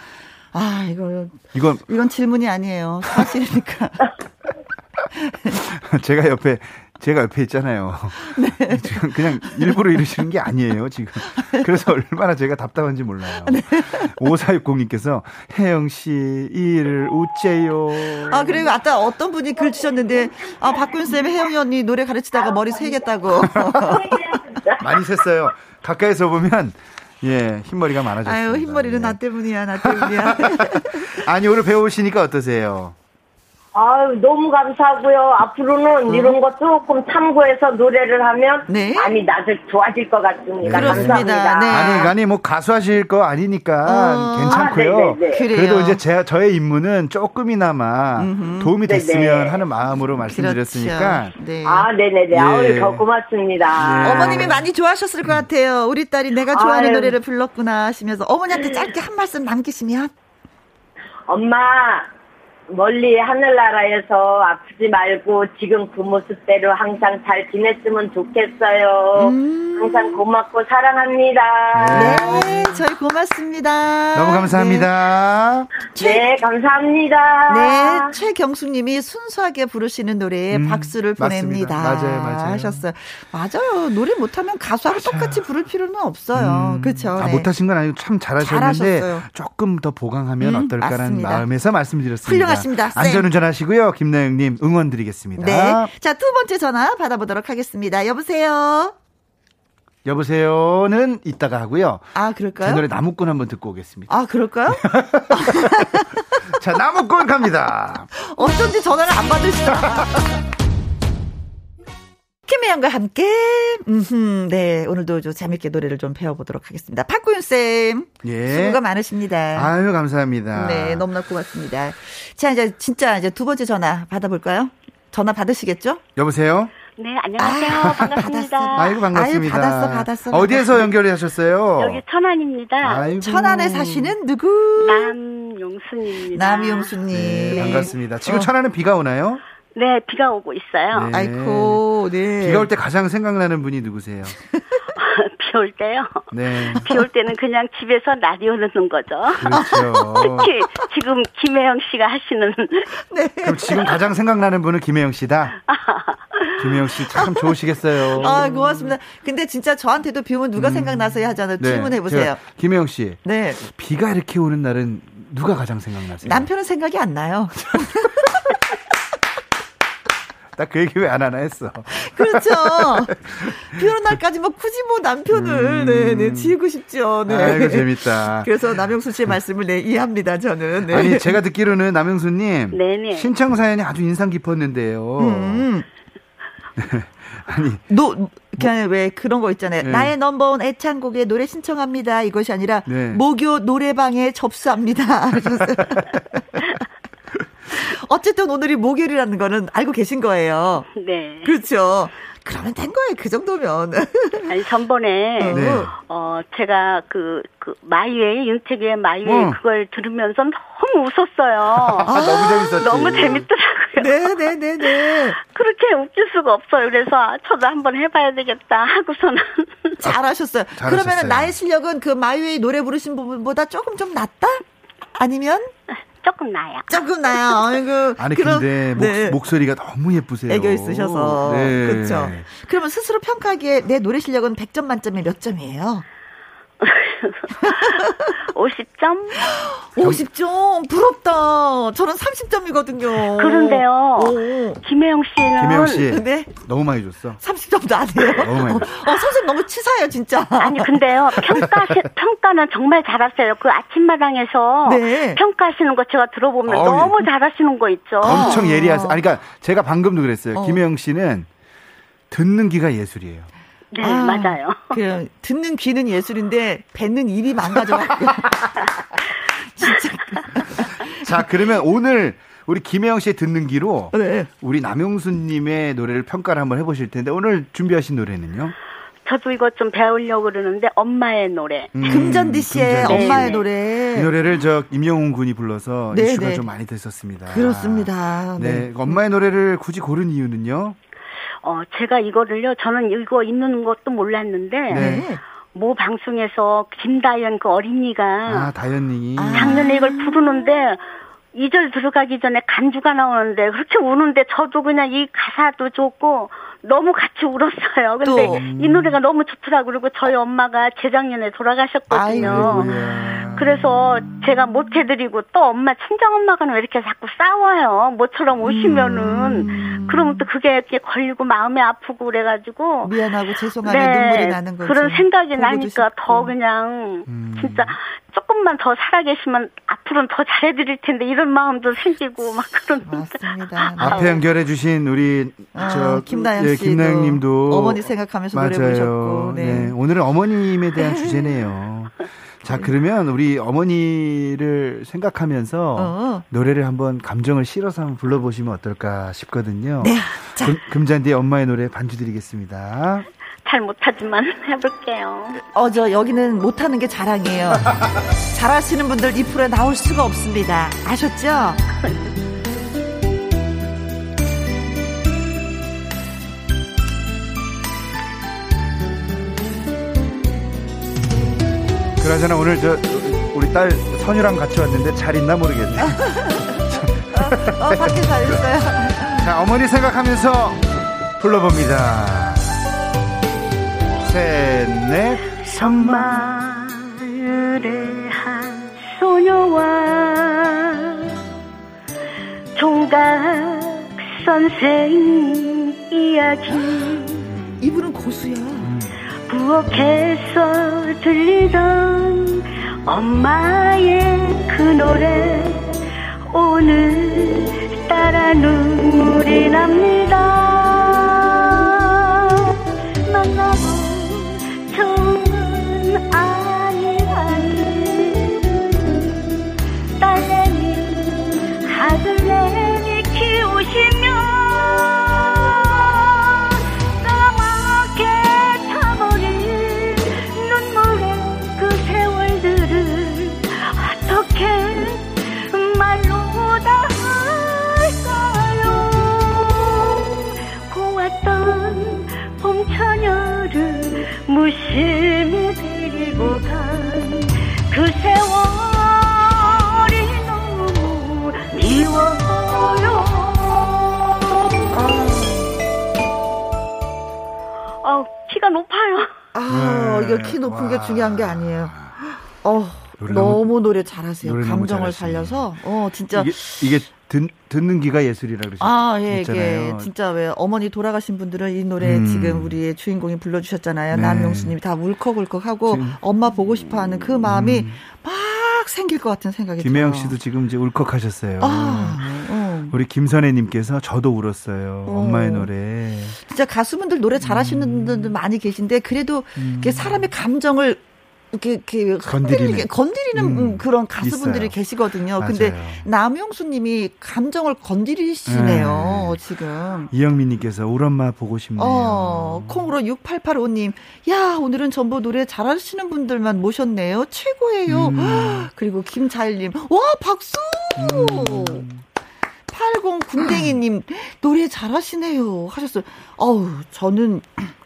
아, 이거 이건 이건 질문이 아니에요. 사실이니까. 제가 옆에 제가 옆에 있잖아요. 네. 지금 그냥 일부러 이러시는 게 아니에요, 지금. 그래서 얼마나 제가 답답한지 몰라요. 네. 5460님께서 혜영 씨, 일을 우째요. 아, 그리고 아까 어떤 분이 글 주셨는데, 아, 박균쌤 혜영이 언니 노래 가르치다가 머리 세겠다고. 많이 샜어요. 가까이서 보면 예, 흰머리가 많아졌어요. 아유, 흰머리는 네. 나 때문이야, 나 때문이야. 아니, 오늘 배우시니까 어떠세요? 아유, 너무 감사하고요. 앞으로는 어. 이런 거 조금 참고해서 노래를 하면 네? 많이 나도 좋아질 것 같습니다. 그렇습니다. 감사합니다. 네. 아니, 아니, 뭐 가수하실 거 아니니까 어. 괜찮고요. 아, 그래도 이제 제, 저의 임무는 조금이나마 음흠. 도움이 됐으면 네네. 하는 마음으로 말씀드렸으니까. 그렇죠. 네. 아, 네네네. 예. 아유, 더 고맙습니다. 네. 어머님이 많이 좋아하셨을 것 같아요. 우리 딸이 내가 좋아하는 아유. 노래를 불렀구나 하시면서 어머니한테 짧게 한 말씀 남기시면. 엄마, 멀리 하늘나라에서 아프지 말고 지금 그 모습대로 항상 잘 지냈으면 좋겠어요. 음. 항상 고맙고 사랑합니다. 네, 저희 고맙습니다. 너무 감사합니다. 네, 네 감사합니다. 네, 최경숙님이 순수하게 부르시는 노래에 음, 박수를 보냅니다. 맞아요, 맞아요. 하셨어요. 맞아요. 노래 못하면 가수하고 맞아요. 똑같이 부를 필요는 없어요. 음, 그렇죠. 아, 네. 못하신 건 아니고 참 잘하셨는데 잘하셨어요. 조금 더 보강하면 음, 어떨까라는 맞습니다. 마음에서 말씀드렸습니다. 훌륭하 십니다. 안전운전 하시고요. 김나영님 응원 드리겠습니다. 네. 자, 두 번째 전화 받아보도록 하겠습니다. 여보세요? 여보세요는 이따가 하고요. 아, 그럴까요? 제 노래 나무꾼 한번 듣고 오겠습니다. 아, 그럴까요? 자, 나무꾼 갑니다. 어쩐지 전화를 안 받으시나. 김혜영과 함께, 음흠, 네, 오늘도 좀 재밌게 노래를 좀 배워보도록 하겠습니다. 박구윤쌤. 예. 수고가 많으십니다. 아유, 감사합니다. 네, 너무나 고맙습니다. 자, 이제 진짜 이제 두 번째 전화 받아볼까요? 전화 받으시겠죠? 여보세요? 네, 안녕하세요. 아, 반갑습니다. 아이고, 반갑습니다. 아유, 받았어, 받았어. 어디에서 연결 하셨어요? 여기 천안입니다. 아이고. 천안에 사시는 누구? 남용순입니다. 남용순님. 네, 반갑습니다. 지금 어. 천안은 비가 오나요? 네, 비가 오고 있어요. 네. 아이고, 네. 비가 올 때 가장 생각나는 분이 누구세요? 비 올 때요? 네. 비 올 때는 그냥 집에서 라디오 듣는 거죠. 그렇죠. 특히 지금 김혜영 씨가 하시는. 네. 그럼 지금 가장 생각나는 분은 김혜영 씨다? 김혜영 씨 참 좋으시겠어요. 아, 고맙습니다. 근데 진짜 저한테도 비 오면 누가 음. 생각나서야 하잖아요. 네. 질문해보세요. 김혜영 씨. 네. 비가 이렇게 오는 날은 누가 가장 생각나세요? 남편은 생각이 안 나요. 나 그 얘기 왜 안 하나 했어. 그렇죠. 비 오는 날까지 뭐 굳이 뭐 남편을, 음. 네, 네, 지우고 싶죠. 네. 아이고, 재밌다. 그래서 남영수 씨의 말씀을 네, 이해합니다, 저는. 네. 아니, 제가 듣기로는 남영수님. 네네. 신청 사연이 아주 인상 깊었는데요. 음. 아니. 노, 그냥 뭐, 왜 그런 거 있잖아요. 네. 나의 number one 애창곡에 노래 신청합니다. 이것이 아니라, 네. 목요 노래방에 접수합니다. 어 쨌든 오늘이 목요일이라는 거는 알고 계신 거예요. 네. 그렇죠. 그러면 된 거예요. 그 정도면. 아니 전번에 네. 어 제가 그, 그 My Way 윤태규의 My Way 어. 그걸 들으면서 너무 웃었어요. 아, 너무 재밌었지. 너무 재밌더라고요. 네네네네. 네, 네, 네. 그렇게 웃길 수가 없어요. 그래서 저도 한번 해봐야 되겠다 하고서는 잘하셨어요. 아, 그러면 나의 실력은 그 마이웨이 노래 부르신 부분보다 조금 좀 낫다? 아니면? 조금 나요. 조금 나요. 아이고. 아니 그럼, 근데 네. 목, 소리가 너무 예쁘세요. 애교 있으셔서. 네. 그렇죠. 그러면 스스로 평가하기에 내 노래 실력은 100점 만점에 몇 점이에요? 50점? 50점? 부럽다. 저는 30점이거든요. 그런데요. 오. 김혜영 씨는. 김혜영 씨. 네? 너무 많이 줬어. 30점도 안 해요. 너무 많이 줬어. 어, 선생님 너무 치사해요, 진짜. 아니, 근데요. 평가, 평가는 정말 잘하세요. 그 아침마당에서. 네. 평가하시는 거 제가 들어보면 어, 너무 잘하시는 거 있죠. 엄청 예리하세요. 아니, 그러니까 제가 방금도 그랬어요. 어. 김혜영 씨는 듣는 귀가 예술이에요. 네, 아, 맞아요. 그 듣는 귀는 예술인데 뱉는 입이 망가져갖고. 진짜. 자, 그러면 오늘 우리 김혜영 씨의 듣는 귀로 네. 우리 남용수님의 노래를 평가를 한번 해보실 텐데 오늘 준비하신 노래는요? 저도 이거 좀 배우려고 그러는데 엄마의 노래. 음, 금잔디 씨의 금잔디. 엄마의 네. 노래. 이 노래를 저 임영웅 군이 불러서 네, 이슈가 네. 좀 많이 됐었습니다. 그렇습니다. 네. 네. 엄마의 노래를 굳이 고른 이유는요? 어, 제가 이거를요. 저는 이거 있는 것도 몰랐는데 네. 모 방송에서 김다연 그 어린이가 아, 다연님이 작년에 이걸 부르는데 2절 들어가기 전에 간주가 나오는데 그렇게 우는데 저도 그냥 이 가사도 좋고 너무 같이 울었어요. 근데 또. 이 노래가 너무 좋더라고. 그리고 저희 엄마가 재작년에 돌아가셨거든요. 아이고야. 그래서 제가 못 해드리고 또 엄마 친정 엄마가 왜 이렇게 자꾸 싸워요. 모처럼 오시면은 음. 그러면 또 그게 이렇게 걸리고 마음이 아프고 그래가지고 미안하고 죄송하고 네. 눈물이 나는 거죠. 그런 생각이 나니까 싶고. 더 그냥 음. 진짜 조금만 더 살아계시면 앞으로는 더 잘해드릴 텐데 이런 마음도 생기고 막 그런. 맞습니다. 앞에 연결해 주신 우리 아, 저 김나영 예, 김나영님도 어머니 생각하면서 맞아요. 노래 부르셨고. 네. 네. 오늘은 어머님에 대한 주제네요. 자 그러면 우리 어머니를 생각하면서 어. 노래를 한번 감정을 실어서 한번 불러보시면 어떨까 싶거든요. 네. 금, 금잔디의 엄마의 노래 반주 드리겠습니다. 잘 못하지만 해볼게요. 어, 저 여기는 못하는 게 자랑이에요. 잘하시는 분들 이 프로에 나올 수가 없습니다. 아셨죠? 그러잖아 오늘 저 우리 딸 선유랑 같이 왔는데 잘 있나 모르겠네. 어, 어, 밖에 잘 있어요. 자 어머니 생각하면서 불러봅니다. 셋, 넷. 섬마을의 한 소녀와 총각 선생 이야기. 이분은 고수야. 부엌에서 들리던 엄마의 그 노래. 오늘 따라 눈물이 납니다 키가 높아요. 아, 네. 이거 키 높은 와. 게 중요한 게 아니에요. 어, 너무, 너무, 노래 잘하세요. 노래 감정을 살려서. 어, 진짜. 이게, 이게 듣, 듣는 귀가 예술이라 그러셨잖아요. 아, 예, 예. 진짜 왜 어머니 돌아가신 분들은 이 노래 음. 지금 우리의 주인공이 불러주셨잖아요. 네. 남용수님이 다 울컥울컥하고 엄마 보고 싶어하는 그 마음이 음. 막 생길 것 같은 생각이 김혜영 씨도 지금 이제 울컥하셨어요. 아, 어. 우리 김선혜님께서 저도 울었어요. 어. 엄마의 노래. 진짜 가수분들 노래 잘하시는 음. 분들 많이 계신데 그래도 음. 사람의 감정을 이렇게, 이렇게 건드리는, 건드리는 음, 그런 가수분들이 있어요. 계시거든요. 맞아요. 근데 남영수 님이 감정을 건드리시네요, 네. 지금. 이영민 님께서 우리 엄마 보고 싶네요. 어, 콩으로 6885 님. 야, 오늘은 전부 노래 잘하시는 분들만 모셨네요. 최고예요. 음. 그리고 김자일 님. 와, 박수! 음. 80 군댕이님 노래 잘하시네요 하셨어요. 어우 저는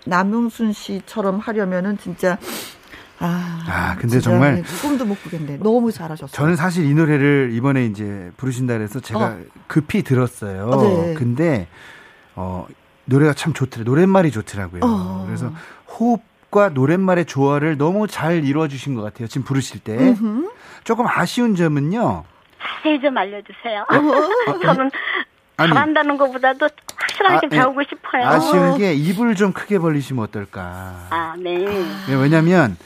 남용순 씨처럼 하려면은 진짜 아, 아 근데 정말 꿈도 못 꾸겠네. 너무 잘하셨어요. 저는 사실 이 노래를 이번에 이제 부르신다 그래서 제가 어. 급히 들었어요. 어, 네. 근데 어 노래가 참 좋더라. 노랫말이 좋더라고요. 어. 그래서 호흡과 노랫말의 조화를 너무 잘 이루어 주신 것 같아요. 지금 부르실 때. 음흠. 조금 아쉬운 점은요. 자세히 좀 알려주세요. 어? 저는 아니, 잘한다는 것보다도 확실하게 아, 예. 배우고 싶어요. 아쉬운 게 입을 좀 크게 벌리시면 어떨까. 아, 네. 왜냐면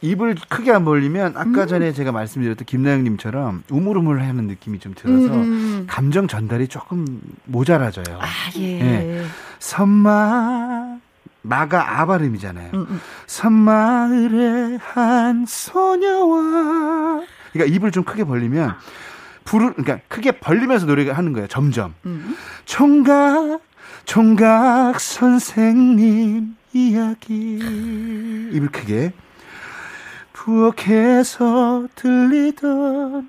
입을 크게 안 벌리면 아까 음. 전에 제가 말씀드렸던 김나영님처럼 우물우물 하는 느낌이 좀 들어서 음. 감정 전달이 조금 모자라져요. 아 예. 예. 선마 마가 아 발음이잖아요. 음, 음. 섬마을의 한 소녀와 그러니까 입을 좀 크게 벌리면 부르 그러니까 크게 벌리면서 노래가 하는 거예요. 점점. 음. 총각 총각 선생님 이야기 입을 크게 부엌에서 들리던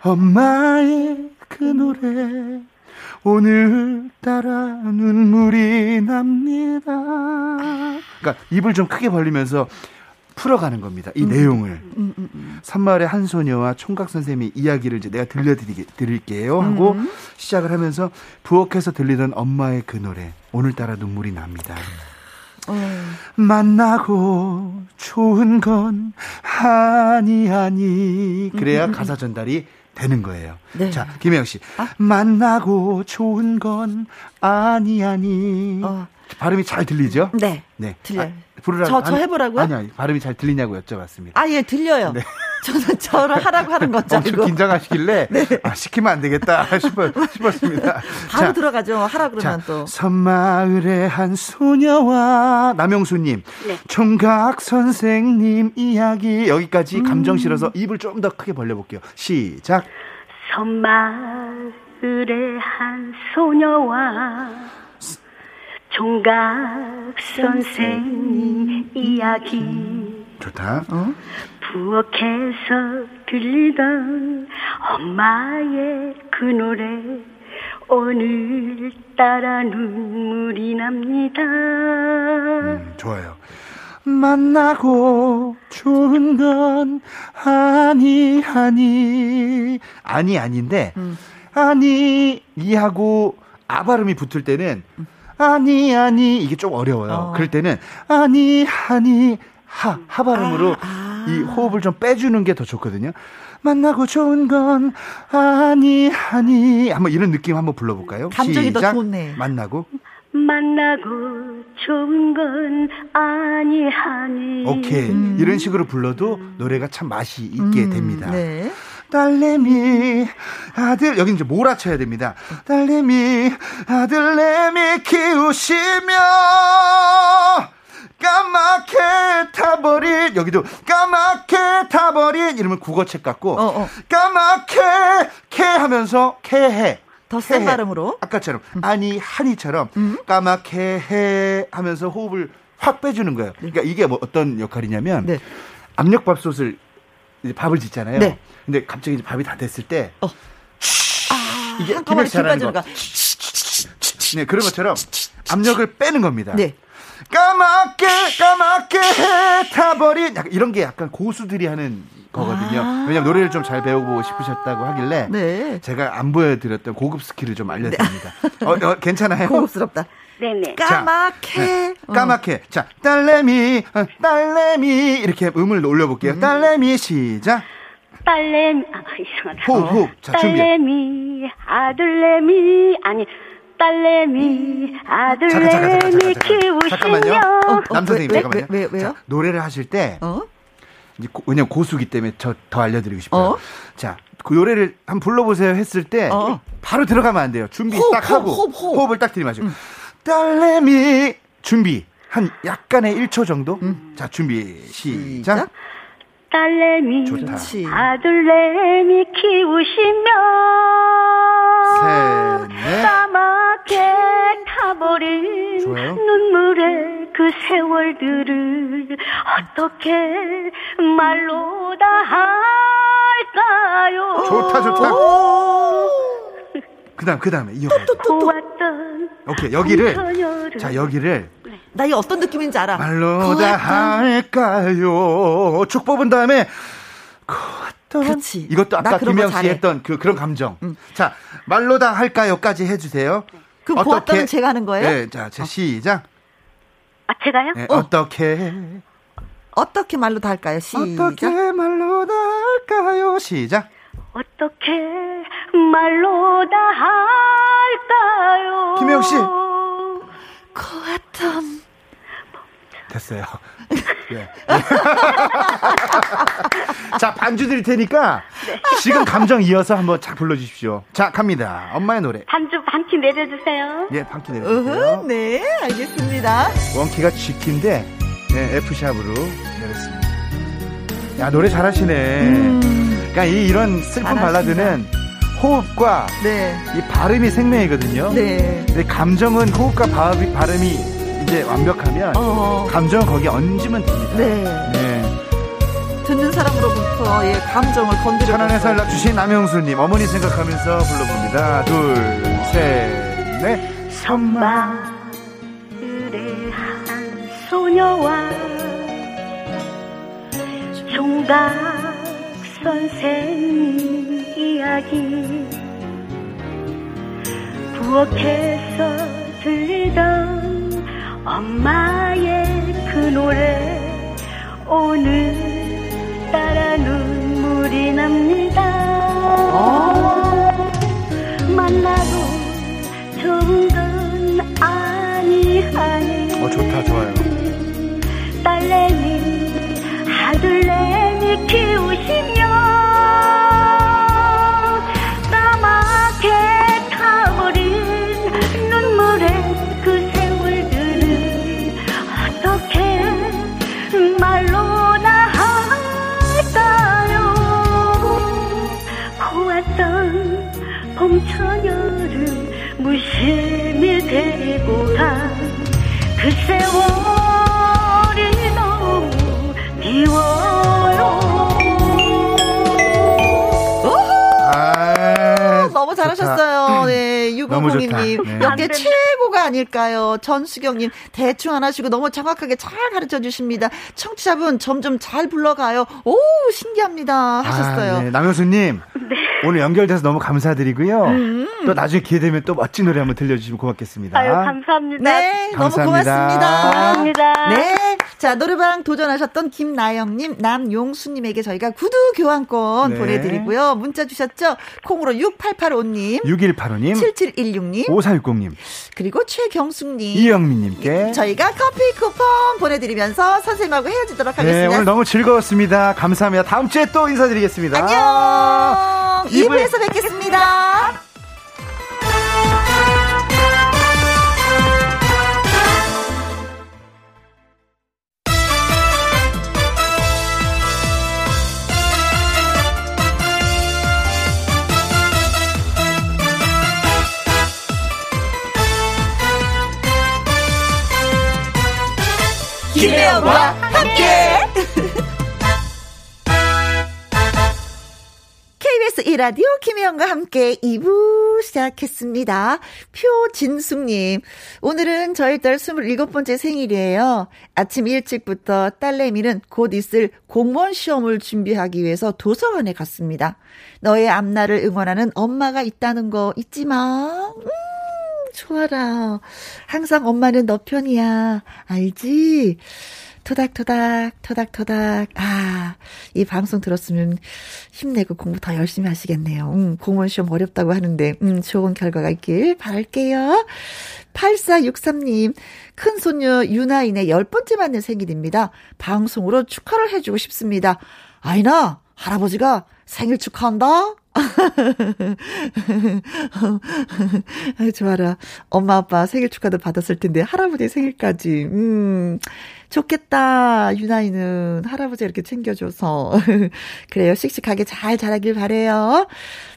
엄마의 그 노래 오늘따라 눈물이 납니다. 그러니까 입을 좀 크게 벌리면서 풀어가는 겁니다. 이 음. 내용을. 음, 음, 음. 산마을의 한 소녀와 총각 선생님의 이야기를 이제 내가 들려드릴게요 하고 음. 시작을 하면서 부엌에서 들리던 엄마의 그 노래 오늘따라 눈물이 납니다. 어. 만나고 좋은 건 아니 아니 그래야 가사 전달이 되는 거예요. 네. 자, 김혜영 씨. 아? 만나고 좋은 건 아니 아니. 어. 발음이 잘 들리죠? 네. 네. 들려요. 아, 부르라 저, 저 해보라고요? 아니, 아니, 발음이 잘 들리냐고 여쭤봤습니다. 아, 예, 들려요. 네. 저는 저를 하라고 하는 거죠. 엄청 긴장하시길래 네. 아, 시키면 안 되겠다 싶어, 싶었습니다. 바로 자, 들어가죠. 하라 그러면 자, 또. 섬마을의 한 소녀와 남영수님, 네. 총각 선생님 이야기 여기까지 음. 감정 실어서 입을 좀 더 크게 벌려볼게요. 시작. 섬마을의 한 소녀와 총각 선생님 이야기 좋다. 어? 부엌에서 들리던 엄마의 그 노래 오늘따라 눈물이 납니다. 음, 좋아요. 만나고 좋은 건 아니 아니 아니 아닌데 음. 아니 이하고 아 발음이 붙을 때는 아니 아니 이게 좀 어려워요. 어. 그럴 때는 아니 아니 하, 하 발음으로 아, 아. 이 호흡을 좀 빼주는 게 더 좋거든요. 만나고 좋은 건 아니, 아니. 한번 이런 느낌 한번 불러볼까요? 감정이 시작. 더 좋네. 만나고. 만나고 좋은 건 아니, 아니. 오케이. 음. 이런 식으로 불러도 노래가 참 맛이 있게 음, 됩니다. 네. 딸내미 아들 여기 이제 몰아쳐야 됩니다. 딸내미 아들내미 키우시며 까맣게 타버린 여기도 까맣게 타버린 이러면 국어책 같고 어, 어. 까맣게 캐 하면서 캐해 더센 발음으로 아까처럼 음. 아니 한이처럼 음. 까맣게 해 하면서 호흡을 확 빼주는 거예요. 네. 그러니까 이게 뭐 어떤 역할이냐면 네. 압력밥솥을 밥을 짓잖아요. 네. 근데 갑자기 이제 밥이 다 됐을 때 어. 아, 이게 김혜씨 잘하는 거. 네, 그런 것처럼 압력을 빼는 겁니다. 네. 까맣게 까맣게 타버린 약간 이런 게 약간 고수들이 하는 거거든요. 아~ 왜냐면 노래를 좀 잘 배우고 싶으셨다고 하길래 네. 제가 안 보여드렸던 고급 skill을 좀 알려드립니다. 네. 어, 어, 괜찮아요? 고급스럽다. 네네. 까맣게. 네. 까맣게. 어. 자, 딸내미, 어, 딸내미. 이렇게 음을 올려볼게요. 음. 딸내미, 시작. 딸내미, 아, 이상하다. 호흡, 호흡. 자, 딸내미, 아들내미, 아니, 딸내미, 아들내미 키우시며. 어, 어, 남 선생님, 왜, 잠깐만요. 왜, 왜, 요 자, 노래를 하실 때, 어? 이제 고, 왜냐면 고수기 때문에 저 더 알려드리고 싶어요. 어? 자, 그 노래를 한번 불러보세요 했을 때, 어. 바로 들어가면 안 돼요. 준비 호흡, 딱 하고, 호흡, 호흡. 호흡 을 딱 들이마시고. 음. 딸내미, 준비. 한 약간의 1초 정도? 음. 자, 준비, 시작. 시작? 딸내미, 좋다. 아들내미 키우시며 셋, 까맣게 타버린 좋아요. 눈물의 그 세월들을 어떻게 말로 다 할까요? 좋다, 좋다. 그 다음, 그 다음에 이어가요. 오케이, 여기를. 자, 여기를. 나 이 어떤 느낌인지 알아. 말로 다 할까요? 쭉 뽑은 다음에. 그렇지. 이것도 아까 김영 씨 했던 그, 그런 감정. 응. 자, 말로 다 할까요?까지 해주세요. 그 어떻게 제가 하는 거예요? 네, 자, 제 어. 시작. 아, 제가요? 네, 어. 떻게 어떻게 말로 다 할까요? 시작. 어떻게 말로 다 할까요? 시작. 어떻게 말로 다 할까요? 김혜영 씨. 그 어떤 됐어요. 예. 자, 반주 드릴 테니까 네. 지금 감정 이어서 한번 자 불러 주십시오. 자, 갑니다. 엄마의 노래. 반주 반키 내려 주세요. 예, 반키 내려 주세요. 네, 알겠습니다. 원키가 G키인데 네, F샵으로 내렸습니다. 야, 노래 잘하시네. 음. 그러니까 이, 이런 슬픈 잘하신다. 발라드는 호흡과 네. 이 발음이 생명이거든요. 네. 근데 감정은 호흡과 발음이, 발음이 이제 완벽하면 어. 감정을 거기에 얹으면 됩니다. 네. 네. 듣는 사람으로부터 예, 감정을 건드려. 천안의 살락 주신 남영수님 어머니 생각하면서 불러봅니다. 둘, 셋, 넷. 선마을의 한 소녀와 총각 선생 이야기 부엌에서 들리던 엄마의 그 노래 오늘따라 눈물이 납니다 어. 만나도 좋은 건 아니 아니 어 좋다 좋아요 딸내미 처녀를 무심히 데리고 간그 세월이 너무 미워 고공이님. 네. 이게 최고가 아닐까요? 전수경님, 대충 안 하시고 너무 정확하게 잘 가르쳐 주십니다. 청취자분 점점 잘 불러가요. 오, 신기합니다. 하셨어요. 아, 네. 남효수님. 네. 오늘 연결돼서 너무 감사드리고요. 음. 또 나중에 기회 되면 또 멋진 노래 한번 들려주시면 고맙겠습니다. 아유, 감사합니다. 네, 감사합니다. 너무 고맙습니다. 고맙습니다. 네. 자, 노래방 도전하셨던 김나영님, 남용수님에게 저희가 구두 교환권 네. 보내드리고요. 문자 주셨죠? 콩으로 6885님, 6185님, 7716님, 5460님, 그리고 최경숙님, 이영민님께 저희가 커피 쿠폰 보내드리면서 선생님하고 헤어지도록 네, 하겠습니다. 네, 오늘 너무 즐거웠습니다. 감사합니다. 다음 주에 또 인사드리겠습니다. 안녕. 2부에서 뵙겠습니다. 김혜영과 함께. KBS 1라디오 김혜영과 함께 2부 시작했습니다. 표진숙님, 오늘은 저희 딸 27번째 생일이에요. 아침 일찍부터 딸내미는 곧 있을 공무원 시험을 준비하기 위해서 도서관에 갔습니다. 너의 앞날을 응원하는 엄마가 있다는 거 잊지 마. 음. 좋아라. 항상 엄마는 너 편이야. 알지? 토닥토닥, 토닥토닥. 아, 이 방송 들었으면 힘내고 공부 더 열심히 하시겠네요. 음, 공무원 시험 어렵다고 하는데, 음, 좋은 결과가 있길 바랄게요. 8463님, 큰 손녀 유나인의 열 번째 맞는 생일입니다. 방송으로 축하를 해주고 싶습니다. 아이나, 할아버지가 생일 축하한다? 아, 좋아라. 엄마, 아빠 생일 축하도 받았을 텐데, 할아버지 생일까지. 음, 좋겠다. 유나이는 할아버지 이렇게 챙겨줘서. 그래요. 씩씩하게 잘 자라길 바래요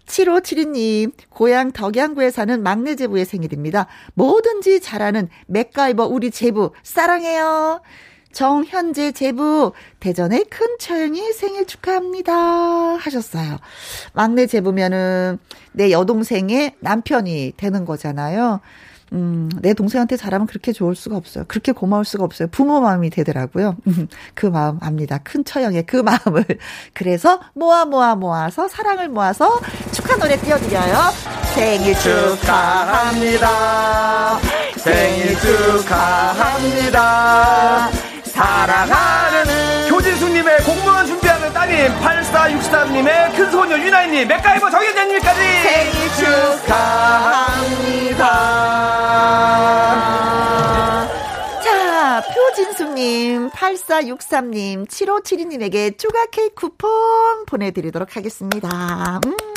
7572님, 고향 덕양구에 사는 막내 제부의 생일입니다. 뭐든지 잘하는 맥가이버 우리 제부, 사랑해요. 정현재 제부, 대전의 큰 처형이 생일 축하합니다. 하셨어요. 막내 제부면은 내 여동생의 남편이 되는 거잖아요. 음, 내 동생한테 잘하면 그렇게 좋을 수가 없어요. 그렇게 고마울 수가 없어요. 부모 마음이 되더라고요. 그 마음 압니다. 큰 처형의 그 마음을. 그래서 모아 모아 모아서 사랑을 모아서 축하 노래 띄워드려요. 생일 축하합니다. 생일 축하합니다. 사랑하는 교진수님의 공무원 준비하는 따님 8463님의 큰소녀 유나이님 맥가이버 정현자님까지 생일 축하합니다. 자, 표진 김미숙님, 8463님, 7572님에게 추가 케이크 쿠폰 보내드리도록 하겠습니다. 음.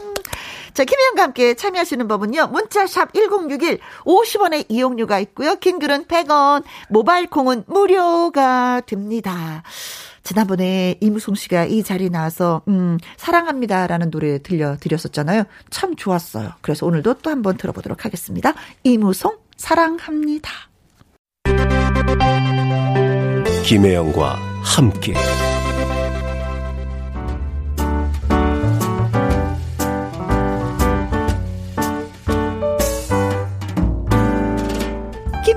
자, 김혜영과 함께 참여하시는 법은요. 문자샵 1061 50원의 이용료가 있고요. 킹글은 100원, 모바일 콩은 무료가 됩니다. 지난번에 이무송 씨가 이 자리에 나와서 음, 사랑합니다라는 노래 들려드렸었잖아요. 참 좋았어요. 그래서 오늘도 또 한번 들어보도록 하겠습니다. 이무송 사랑합니다. 김혜영과 함께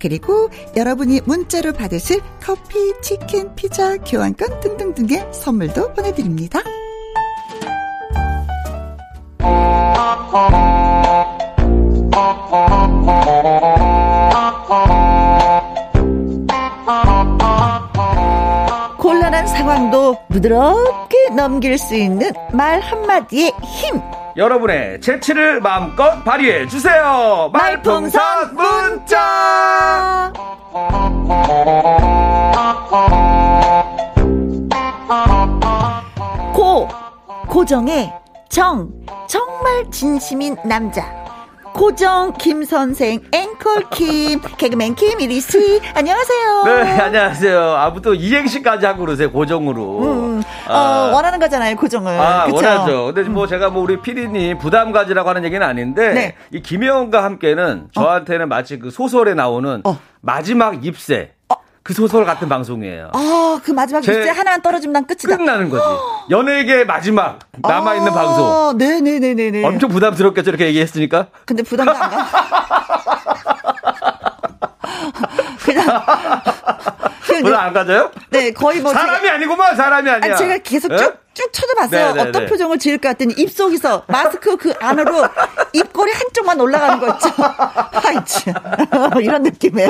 그리고 여러분이 문자로 받으실 커피, 치킨, 피자, 교환권 등등등의 선물도 보내드립니다. 곤란한 상황도 부드럽게 넘길 수 있는 말 한마디의 힘. 여러분의 재치를 마음껏 발휘해 주세요. 말풍선 문자. 고 고정의 정 정말 진심인 남자. 고정 김 선생 앵콜 킴 개그맨 김 이리 씨 안녕하세요. 네 안녕하세요. 아무튼 이행시까지 하고 그러세요 고정으로. 음, 아. 어, 원하는 거잖아요 고정을. 아 그쵸? 원하죠. 근데 뭐 음. 제가 뭐 우리 피디님 부담 가지라고 하는 얘기는 아닌데 네. 이 김혜원과 함께는 저한테는 어. 마치 그 소설에 나오는 어. 마지막 입새. 그 소설 같은 방송이에요. 아, 그 마지막 제 하나 떨어지면 난 끝이다. 끝나는 거지. 연예계 마지막 남아있는 아, 방송. 네네네네. 엄청 부담스럽겠죠, 이렇게 얘기했으니까? 근데 부담도 안 가. 그냥. 부담 안 가져요? 네, 거의 뭐. 사람이 제가, 아니구만, 사람이 아니야. 아니, 제가 계속 쭉, 쭉 쳐다봤어요. 네네네. 어떤 표정을 지을까 했더니 입속에서 마스크 그 안으로 입꼬리 한쪽만 올라가는 거 있죠. 하이치. 이런 느낌에.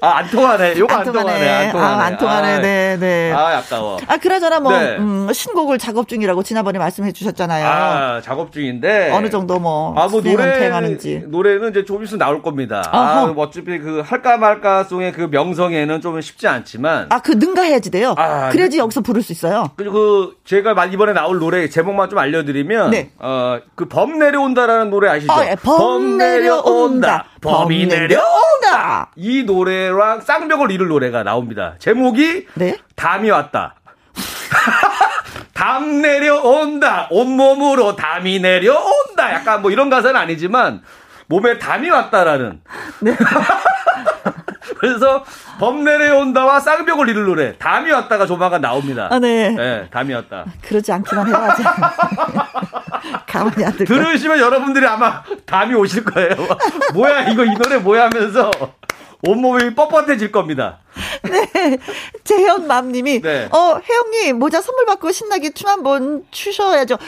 아, 안 통하네. 요거 안, 안 통하네. 안 통하네. 아, 안 통하네. 아, 네, 네. 아, 아까워. 아, 그러잖아 뭐, 네. 음, 신곡을 작업 중이라고 지난번에 말씀해 주셨잖아요. 아, 작업 중인데. 어느 정도 뭐. 아, 뭐, 노래. 하는지. 노래는 이제 좀 있으면 나올 겁니다. 어허. 아, 뭐 어차피 그 할까 말까 송의 그 명성에는 좀 쉽지 않지만. 아, 그 능가해야지 돼요? 아, 그래야지 네. 여기서 부를 수 있어요. 그리고 그, 제가 이번에 나올 노래 제목만 좀 알려드리면. 네. 어, 그 범 내려온다라는 노래 아시죠? 아, 예. 범, 범 내려온다. 범이 내려온다. 이 노래랑 쌍벽을 이룰 노래가 나옵니다. 제목이 네? 담이 왔다. 담 내려온다. 온몸으로 담이 내려온다. 약간 뭐 이런 가사는 아니지만 몸에 담이 왔다라는. 네. 그래서 범 내려온다와 쌍벽을 이룰 노래 담이 왔다가 조만간 나옵니다. 아, 네. 네, 담이 왔다. 그러지 않기만 해야지. 가만히 안 들고. 들으시면 여러분들이 아마 담이 오실 거예요. 뭐야 이거 이 노래 뭐야 하면서 온몸이 뻣뻣해질 겁니다. 네. 재현맘님이 네. 어 혜영님 모자 선물 받고 신나게 춤 한번 추셔야죠.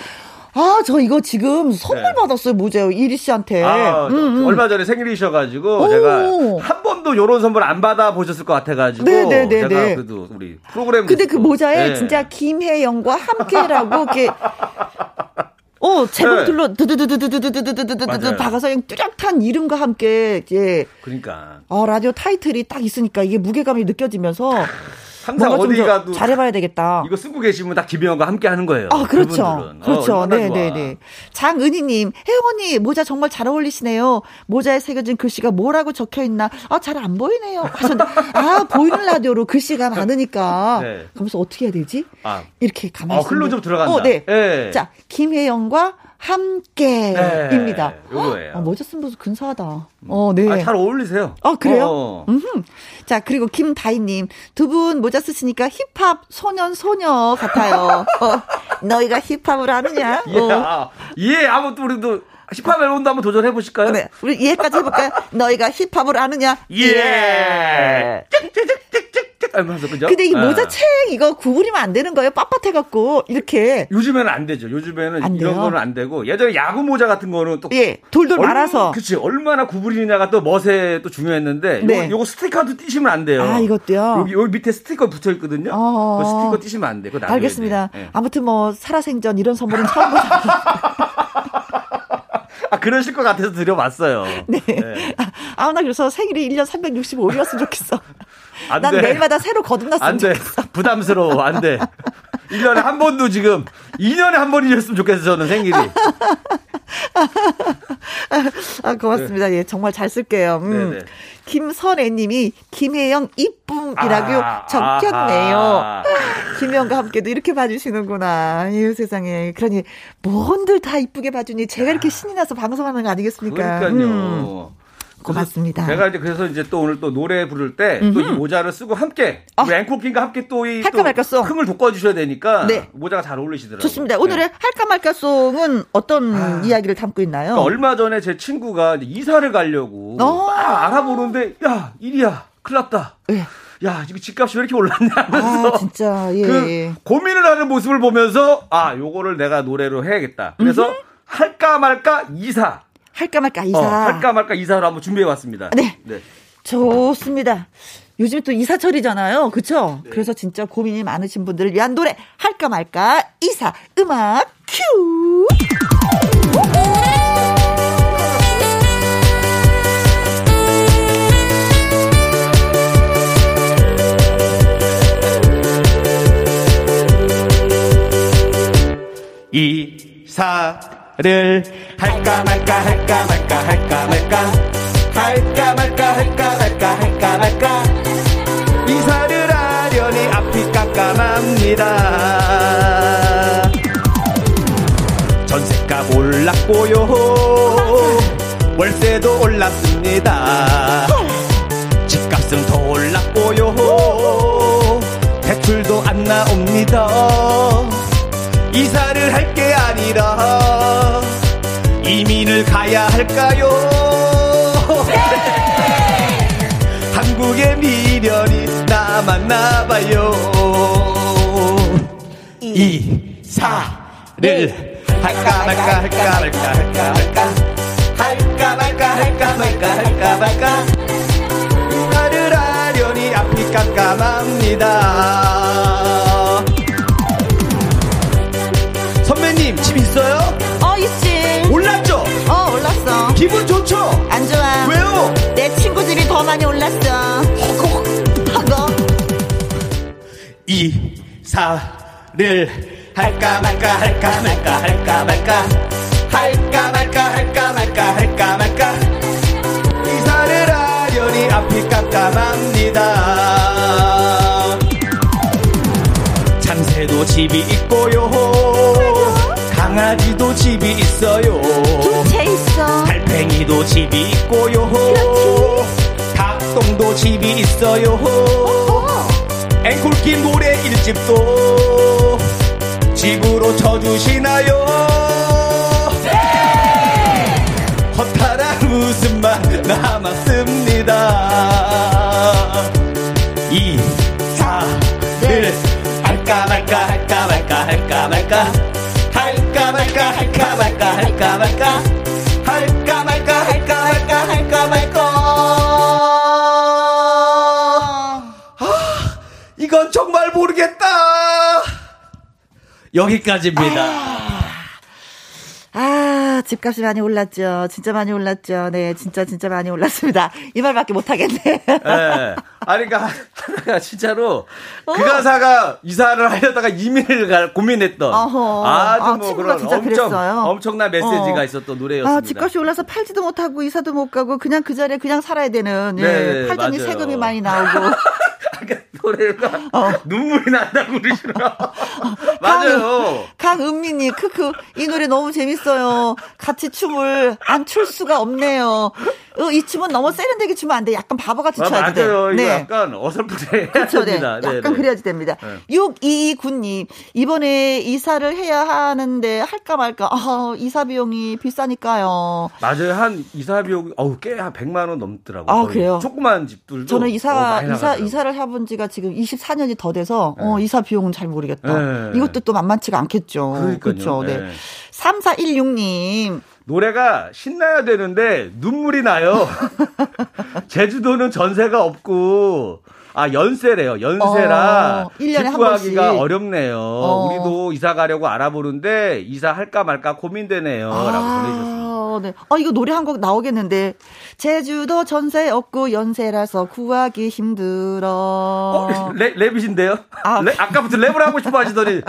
아, 저 이거 지금 선물 네. 받았어요, 모자요. 이리 씨한테. 아, 음, 음. 얼마 전에 생일이셔가지고, 오. 제가 한 번도 요런 선물 안 받아보셨을 것 같아가지고. 네네네. 네, 네, 제가 네. 그래도 우리 프로그램. 근데 그 모자에 네. 진짜 김혜영과 함께라고, 이렇게. 어, 제목들로 드드드드드드드드드드드드 박아서 뚜렷한 이름과 함께, 예. 그러니까. 어, 라디오 타이틀이 딱 있으니까 이게 무게감이 느껴지면서. 항상 어디 가도 잘해봐야 되겠다. 이거 쓰고 계시면 딱 김혜영과 함께 하는 거예요. 아 그렇죠, 그분들은. 그렇죠. 어, 네, 네, 네. 장은희님, 혜영 언니 모자 정말 잘 어울리시네요. 모자에 새겨진 글씨가 뭐라고 적혀 있나? 아 잘 안 보이네요. 하셨는데 아 보이는 라디오로 글씨가 많으니까. 네. 그러면서 어떻게 해야 되지? 아. 이렇게 가만히. 아, 흘로 좀 들어간다. 어, 네. 네. 자 김혜영과 함께입니다. 네, 요거예요. 어, 모자 쓴 모습 근사하다. 어, 네. 아, 잘 어울리세요. 어, 그래요? 어. 자, 그리고 김다희님. 두 분 모자 쓰시니까 힙합 소년, 소녀 같아요. 어, 너희가 힙합을 아느냐? 예, 어. 아, 예, 아무튼 우리도 힙합 앨범도 한번 도전해 보실까요? 네. 우리 이해까지 해볼까요? 너희가 힙합을 아느냐? 예. 예. 하면서 그죠? 근데 이 모자 책 이거 구부리면 안 되는 거예요? 빳빳해 갖고 이렇게. 요즘에는 안 되죠. 요즘에는 안 이런 거는 안 되고 예전에 야구 모자 같은 거는 또 예, 돌돌 말아서. 그렇지. 얼마나 구부리느냐가 또 멋에 또 중요했는데 네. 요거, 요거 스티커도 띄시면 안 돼요. 아 이것도요. 여기 여기 밑에 스티커 붙여 있거든요. 어. 그 스티커 띄시면 안 돼. 그거 알겠습니다. 네. 아무튼 뭐 살아생전 이런 선물은 처음 보죠. 아, 그러실 것 같아서 드려봤어요. 네. 네. 아, 나 그래서 생일이 1년 365일이었으면 좋겠어. 안 난 돼. 매일마다 새로 거듭났으면 좋겠어. 부담스러워. 안 돼. 1년에 한 번도 지금 2년에 한 번이었으면 좋겠어 저는 생일이. 아, 고맙습니다. 네. 예, 정말 잘 쓸게요. 음. 김선애 님이 김혜영 이쁨이라고 아, 적혔네요. 아. 김혜영과 함께도 이렇게 봐주시는구나. 이 세상에. 그러니 뭔들 다 이쁘게 봐주니 제가 이렇게 신이 나서 방송하는 거 아니겠습니까? 그러니까요. 음. 고맙습니다. 제가 이제 그래서 이제 또 오늘 또 노래 부를 때 또 이 모자를 쓰고 함께 어. 우리 앵콜킹과 함께 또이 할까 말까 송 흥을 돋궈주셔야 되니까 네. 모자가 잘 어울리시더라고요. 좋습니다. 오늘의 네. 할까 말까 송은 어떤 아. 이야기를 담고 있나요? 그러니까 얼마 전에 제 친구가 이사를 가려고 어. 막 알아보는데 야 일이야 큰일 났다. 네. 야, 지금 집값이 왜 이렇게 올랐냐 하면서 아, 진짜 예. 그 고민을 하는 모습을 보면서 아, 요거를 내가 노래로 해야겠다. 그래서 음흠. 할까 말까 이사 할까 말까 이사. 어, 할까 말까 이사를 한번 준비해 왔습니다. 네. 네. 좋습니다. 요즘 또 이사철이잖아요. 그쵸? 네. 그래서 진짜 고민이 많으신 분들을 위한 노래 할까 말까 이사 음악 큐. 이사 를 할까 말까 할까 말까 할까 말까 할까 말까 할까 말까 할까 말까 이사를 하려니 앞이 깜깜합니다. 전세값 올랐고요. 월세도 올랐습니다. 집값은 더 올랐고요. 대출도 안 나옵니다. 이사를 할 게 아니라 이민을 가야 할까요? 네! 한국의 미련이 남았나 봐요. 이사를 할까 말까 할까 말까 할까 말까 할까 말까 할까 말까 할까 말까 이사를 하려니 앞이 깜깜합니다. 선배님 집 있어요? 기분 좋죠? 안 좋아. 왜요? 내 친구들이 더 많이 올랐어. 허걱 허걱. 이사를 할까 말까 할까 말까 할까 말까 할까 말까 할까 말까 할까 말까 이사를 하려니 앞이 깜깜합니다. 참새도 집이 있고요. 강아지도 집이 있어요. 구리도 집이 있고요 그렇지. 각동도 집이 있어요 어허. 앵콜킴 노래 일집도 집으로 쳐주시나요 허탈한 웃음만 남았습니다 이사를 할까 말까 할까 말까 할까 말까 할까 말까 할까 말까 할까 말까 할까 말까 정말 모르겠다 여기까지입니다 아. 아, 집값이 많이 올랐죠. 진짜 많이 올랐죠. 네, 진짜 진짜 많이 올랐습니다. 이 말밖에 못 하겠네. 네. 아니 그러니까 하나가 진짜로 어. 그 가사가 이사를 하려다가 이민을 갈 고민했던 어허. 아주 아, 뭐 그런 엄청 그랬어요. 엄청난 메시지가 어. 있었던 노래였습니다. 아, 집값이 올라서 팔지도 못하고 이사도 못 가고 그냥 그 자리에 그냥 살아야 되는 예, 네, 예, 팔더니 맞아요. 세금이 많이 나오고 노래가 어. 눈물이 난다고 그러시나. 맞아요. 강은미님, 크크, 이 노래 너무 재밌어요. 같이 춤을 안 출 수가 없네요. 어, 이 춤은 너무 세련되게 추면 안 돼. 약간 바보같이 아, 춰야 돼. 맞아요. 네. 약간 어설프게 그렇죠, 네. 약간 네, 네. 그래야지 됩니다. 네. 6229님, 이번에 이사를 해야 하는데 할까 말까. 아, 이사 비용이 비싸니까요. 맞아요. 한 이사 비용, 어우, 꽤한 100만 원 넘더라고요. 아, 그래요? 조그만 집들도. 저는 이사, 어, 이사, 이사를 해본 지가 지금 24년이 더 돼서, 네. 어, 이사 비용은 잘 모르겠다. 네. 이것도 또 만만치가 않겠죠. 그렇죠. 네. 3416님. 노래가 신나야 되는데 눈물이 나요. 제주도는 전세가 없고 아 연세래요. 연세라 어, 집 구하기가 어렵네요. 어. 우리도 이사 가려고 알아보는데 이사 할까 말까 고민되네요. 아, 라고 보내셨습니다. 네. 아 이거 노래 한 곡 나오겠는데 제주도 전세 없고 연세라서 구하기 힘들어. 어, 랩, 랩이신데요? 아, 랩, 아까부터 랩을 하고 싶어 하시더니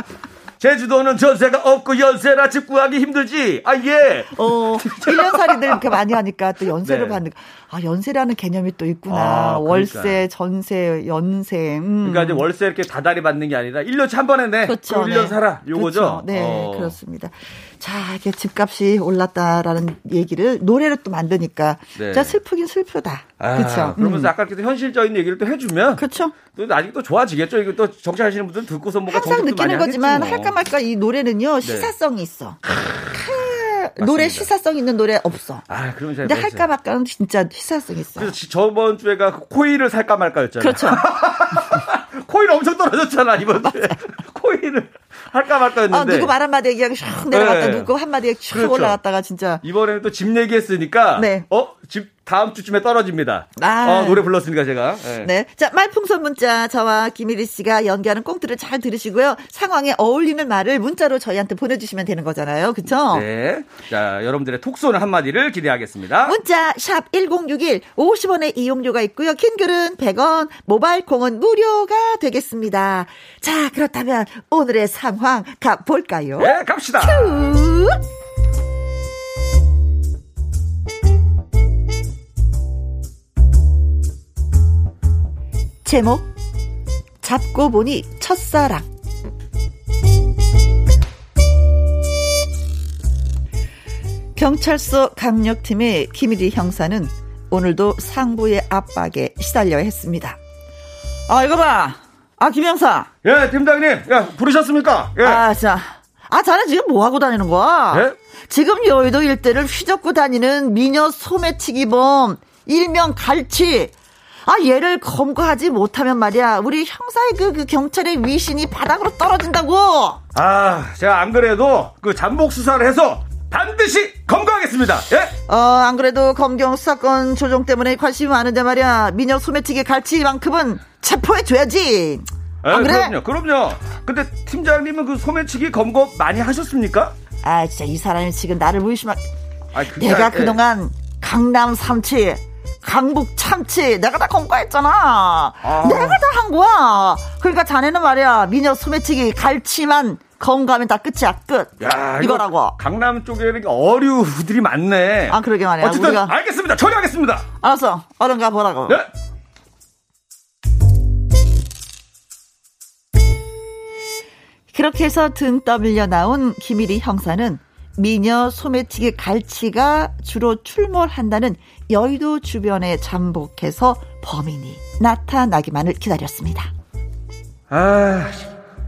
제주도는 전세가 없고 연세라 집 구하기 힘들지. 아, 예. 어, 1년살이들 이렇게 많이 하니까 또 연세를 네. 받는, 아, 연세라는 개념이 또 있구나. 아, 월세, 전세, 연세. 음. 그러니까 이제 월세 이렇게 다달이 받는 게 아니라 1년치 한 번에 내. 그렇죠. 1년 네. 살아. 요거죠? 그렇죠. 네, 어. 그렇습니다. 자, 이게 집값이 올랐다라는 얘기를 노래를 또 만드니까. 네. 자, 슬프긴 슬프다. 아, 그렇죠. 그러면서 음. 아까 이렇게 현실적인 얘기를 또 해주면. 그렇죠. 또 나중에 또 좋아지겠죠. 이거 또 정치하시는 분들 듣고서 뭔가 항상 느끼는 거지만 뭐. 할까 말까 이 노래는요 네. 시사성이 있어. 맞습니다. 노래 시사성 있는 노래 없어. 아, 그럼 근데 할까 말까는 진짜 시사성 있어. 그래서 저번 주에가 그 코일을 살까 말까였잖아요. 그렇죠. 코일 엄청 떨어졌잖아 이번 주에. 코일을 할까 말까였는데. 아, 누구 말 한마디 얘기하고 슉 내려갔다 네. 누구 한마디에 슉 그렇죠. 올라갔다가 진짜. 이번에는 또 집 얘기했으니까. 네. 어? 집 다음 주쯤에 떨어집니다. 아. 어, 노래 불렀으니까 제가. 네. 네. 자, 말풍선 문자 저와 김일희 씨가 연기하는 꽁트를 잘 들으시고요. 상황에 어울리는 말을 문자로 저희한테 보내주시면 되는 거잖아요. 그쵸? 네. 자, 여러분들의 톡 쏘는 한마디를 기대하겠습니다. 문자 샵 1061 50원의 이용료가 있고요. 킹글은 100원, 모바일 콩은 무료가 되겠습니다. 자, 그렇다면 오늘의 상황 가볼까요? 네, 갑시다. 큐! 제목 잡고 보니 첫사랑 경찰서 강력팀의 김일희 형사는 오늘도 상부의 압박에 시달려야 했습니다. 아 이거 봐. 아 김형사. 예 팀장님. 야 부르셨습니까? 예. 아 자. 아 자네 지금 뭐 하고 다니는 거야? 예? 지금 여의도 일대를 휘젓고 다니는 미녀 소매치기범 일명 갈치 아, 얘를 검거하지 못하면 말이야. 우리 형사의 그, 그 경찰의 위신이 바닥으로 떨어진다고. 아, 제가 안 그래도 그 잠복 수사를 해서 반드시 검거하겠습니다. 예? 어, 안 그래도 검경 수사권 조정 때문에 관심이 많은데 말이야. 미녀 소매치기 갈치만큼은 체포해줘야지. 아, 안 그래? 그럼요, 그럼요. 근데 팀장님은 그 소매치기 검거 많이 하셨습니까? 아, 진짜 이 사람이 지금 나를 무시만. 아, 내가 그동안 강남 삼치 강북 참치 내가 다 검거했잖아. 아. 내가 다 한 거야. 그러니까 자네는 말이야 미녀 소매치기 갈치만 검거하면 다 끝이야 끝. 야, 이거라고. 강남 쪽에는 어류들이 많네. 아 그러게 말이야. 어쨌든 우리가... 알겠습니다. 처리하겠습니다. 알았어. 얼른 가 보라고. 네. 그렇게 해서 등 떠밀려 나온 김일희 형사는 미녀 소매치기 갈치가 주로 출몰한다는 여의도 주변에 잠복해서 범인이 나타나기만을 기다렸습니다. 아,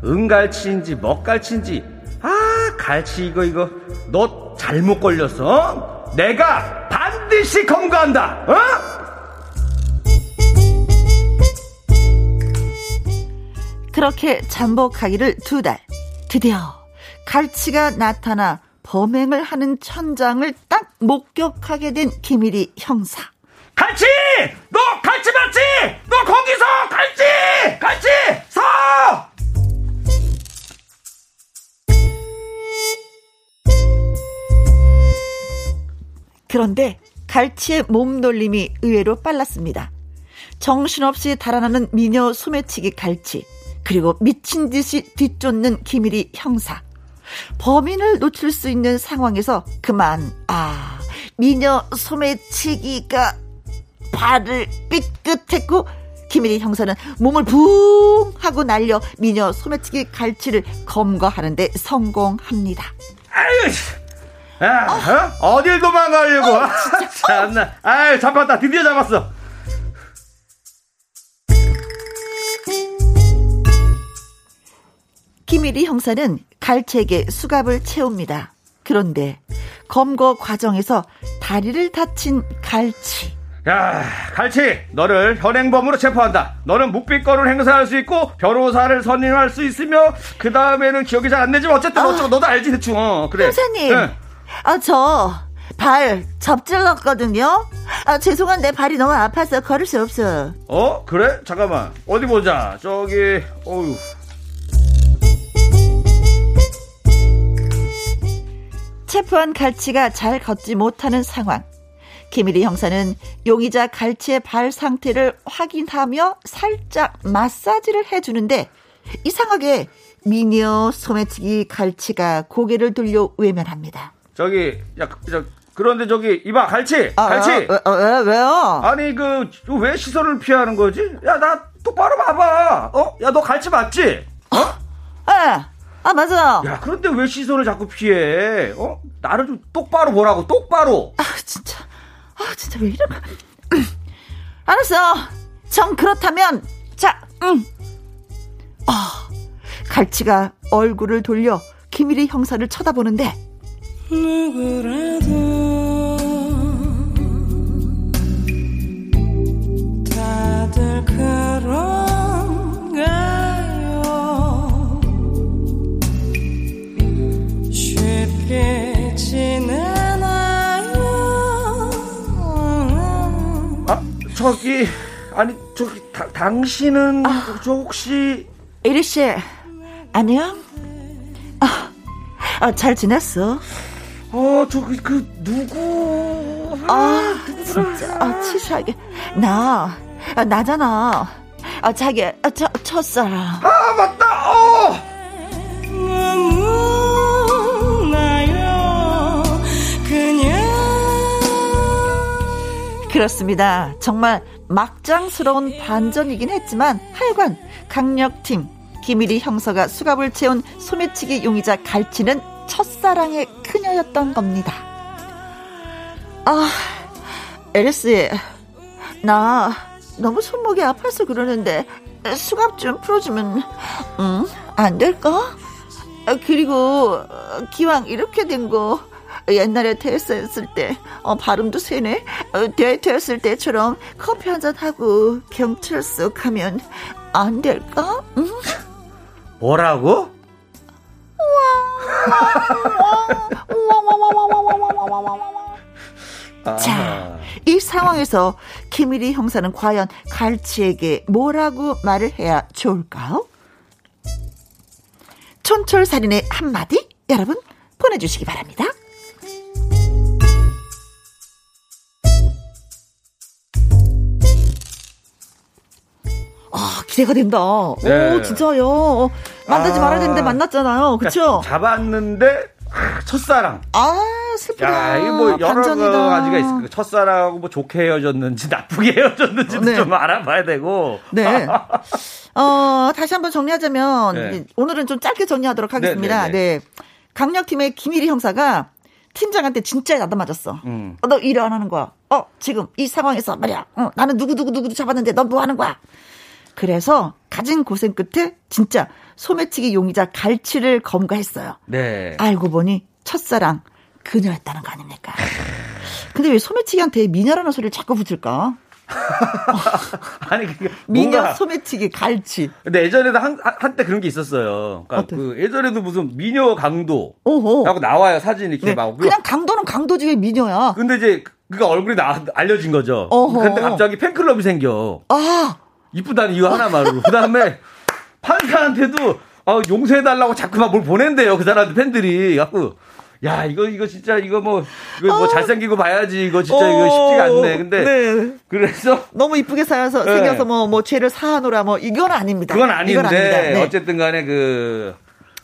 은갈치인지 먹갈치인지 아, 갈치 이거 이거 너 잘못 걸렸어. 내가 반드시 검거한다. 어? 그렇게 잠복하기를 두 달. 드디어 갈치가 나타나 범행을 하는 천장을 딱 목격하게 된 김일희 형사. 갈치! 너 갈치 맞지? 너 거기서 갈치! 갈치! 서! 그런데 갈치의 몸놀림이 의외로 빨랐습니다. 정신없이 달아나는 미녀 소매치기 갈치, 그리고 미친 듯이 뒤쫓는 기밀이 형사. 범인을 놓칠 수 있는 상황에서 그만, 아, 미녀 소매치기가 발을 삐끗했고, 김일희 형사는 몸을 붕 하고 날려 미녀 소매치기 갈치를 검거하는데 성공합니다. 아유, 야, 어? 어딜 도망가려고? 어, 참나. 아유, 잡았다. 드디어 잡았어. 김일희 형사는 갈치에게 수갑을 채웁니다. 그런데 검거 과정에서 다리를 다친 갈치. 야, 갈치, 너를 현행범으로 체포한다. 너는 묵비권을 행사할 수 있고 변호사를 선임할 수 있으며 그 다음에는 기억이 잘 안 나지만 어쨌든 아, 어쩌고 너도 알지 대충. 어, 그래. 형사님, 네. 아, 저, 발 접질렀거든요? 아, 죄송한데 발이 너무 아파서 걸을 수 없어. 어? 그래? 잠깐만. 어디 보자. 저기, 어휴. 체포한 갈치가 잘 걷지 못하는 상황. 김일희 형사는 용의자 갈치의 발 상태를 확인하며 살짝 마사지를 해주는데 이상하게 미녀 소매치기 갈치가 고개를 돌려 외면합니다. 저기 야 저, 그런데 저기 이봐 갈치 아, 갈치 아, 왜, 왜, 왜요? 아니 그 왜 시선을 피하는 거지? 야 나 똑바로 봐봐 어? 야 너 갈치 맞지? 어? 예. 아 맞아. 야 그런데 왜 시선을 자꾸 피해? 어? 나를 좀 똑바로 보라고 똑바로. 아 진짜 아 진짜 왜 이래? 알았어. 정 그렇다면 자 응. 아 갈치가 얼굴을 돌려 김일희 형사를 쳐다보는데 누구라도 저기 아니 저기 다, 당신은 아, 저 혹시 이리씨 안녕 아, 아, 잘 지냈어? 어, 저기, 그, 누구. 아, 진짜, 아, 치사하게. 나, 아, 나잖아. 아, 자기, 아, 저, 첫사랑. 아, 그렇습니다. 정말 막장스러운 반전이긴 했지만 하여간 강력팀 김일희 형사가 수갑을 채운 소매치기 용의자 갈치는 첫사랑의 그녀였던 겁니다. 아, 에리스, 나 너무 손목이 아파서 그러는데 수갑 좀 풀어주면 응? 안 될까? 아, 그리고 기왕 이렇게 된 거 옛날에 데이트했을 때 어, 발음도 세네 어, 데이트했을 때처럼 커피 한잔 하고 경찰서 가면 안 될까? 응? 뭐라고? 자, 이 상황에서 김일희 형사는 과연 갈치에게 뭐라고 말을 해야 좋을까요? 촌철살인의 한마디 여러분 보내주시기 바랍니다. 아, 기대가 된다. 네. 오, 진짜요. 만나지 아, 말아야 되는데 만났잖아요. 그쵸? 그러니까 잡았는데, 첫사랑. 아, 슬프다. 야, 이게 뭐 여러 반전이다. 가지가 있을. 첫사랑하고 뭐 좋게 헤어졌는지 나쁘게 헤어졌는지도 네. 좀 알아봐야 되고. 네. 어, 다시 한번 정리하자면 네. 오늘은 좀 짧게 정리하도록 하겠습니다. 네. 네, 네. 네. 강력팀의 김일희 형사가 팀장한테 진짜 나다 맞았어. 음. 어, 너 일을 안 하는 거야. 어, 지금 이 상황에서 말이야. 어, 나는 누구누구누구 잡았는데 넌 뭐 하는 거야? 그래서 가진 고생 끝에 진짜 소매치기 용의자 갈치를 검거했어요. 네. 알고 보니 첫사랑 그녀였다는 거 아닙니까? 근데 왜 소매치기한테 미녀라는 소리를 자꾸 붙일까? 아니 그게 미녀 소매치기 갈치. 근데 예전에도 한 한때 그런 게 있었어요. 그러니까? 그 예전에도 무슨 미녀 강도 오호. 하고 나와요 사진 이렇게 네. 막. 그냥 강도는 강도지 왜 미녀야? 근데 이제 그가 얼굴이 나 알려진 거죠. 어허. 근데 갑자기 팬클럽이 생겨. 아 이쁘다는 이유 하나만으로. 그 다음에 판사한테도 어, 용서해달라고 자꾸만 뭘 보낸대요. 그 사람들 팬들이. 갖고. 야, 이거, 이거 진짜, 이거 뭐, 이거 뭐 어. 잘생기고 봐야지. 이거 진짜, 어. 이거 쉽지가 않네. 근데. 네. 그래서. 너무 이쁘게 살아서, 네. 생겨서 뭐, 뭐, 죄를 사하노라 뭐, 이건 아닙니다. 그건 아닌데. 네. 어쨌든 간에 그,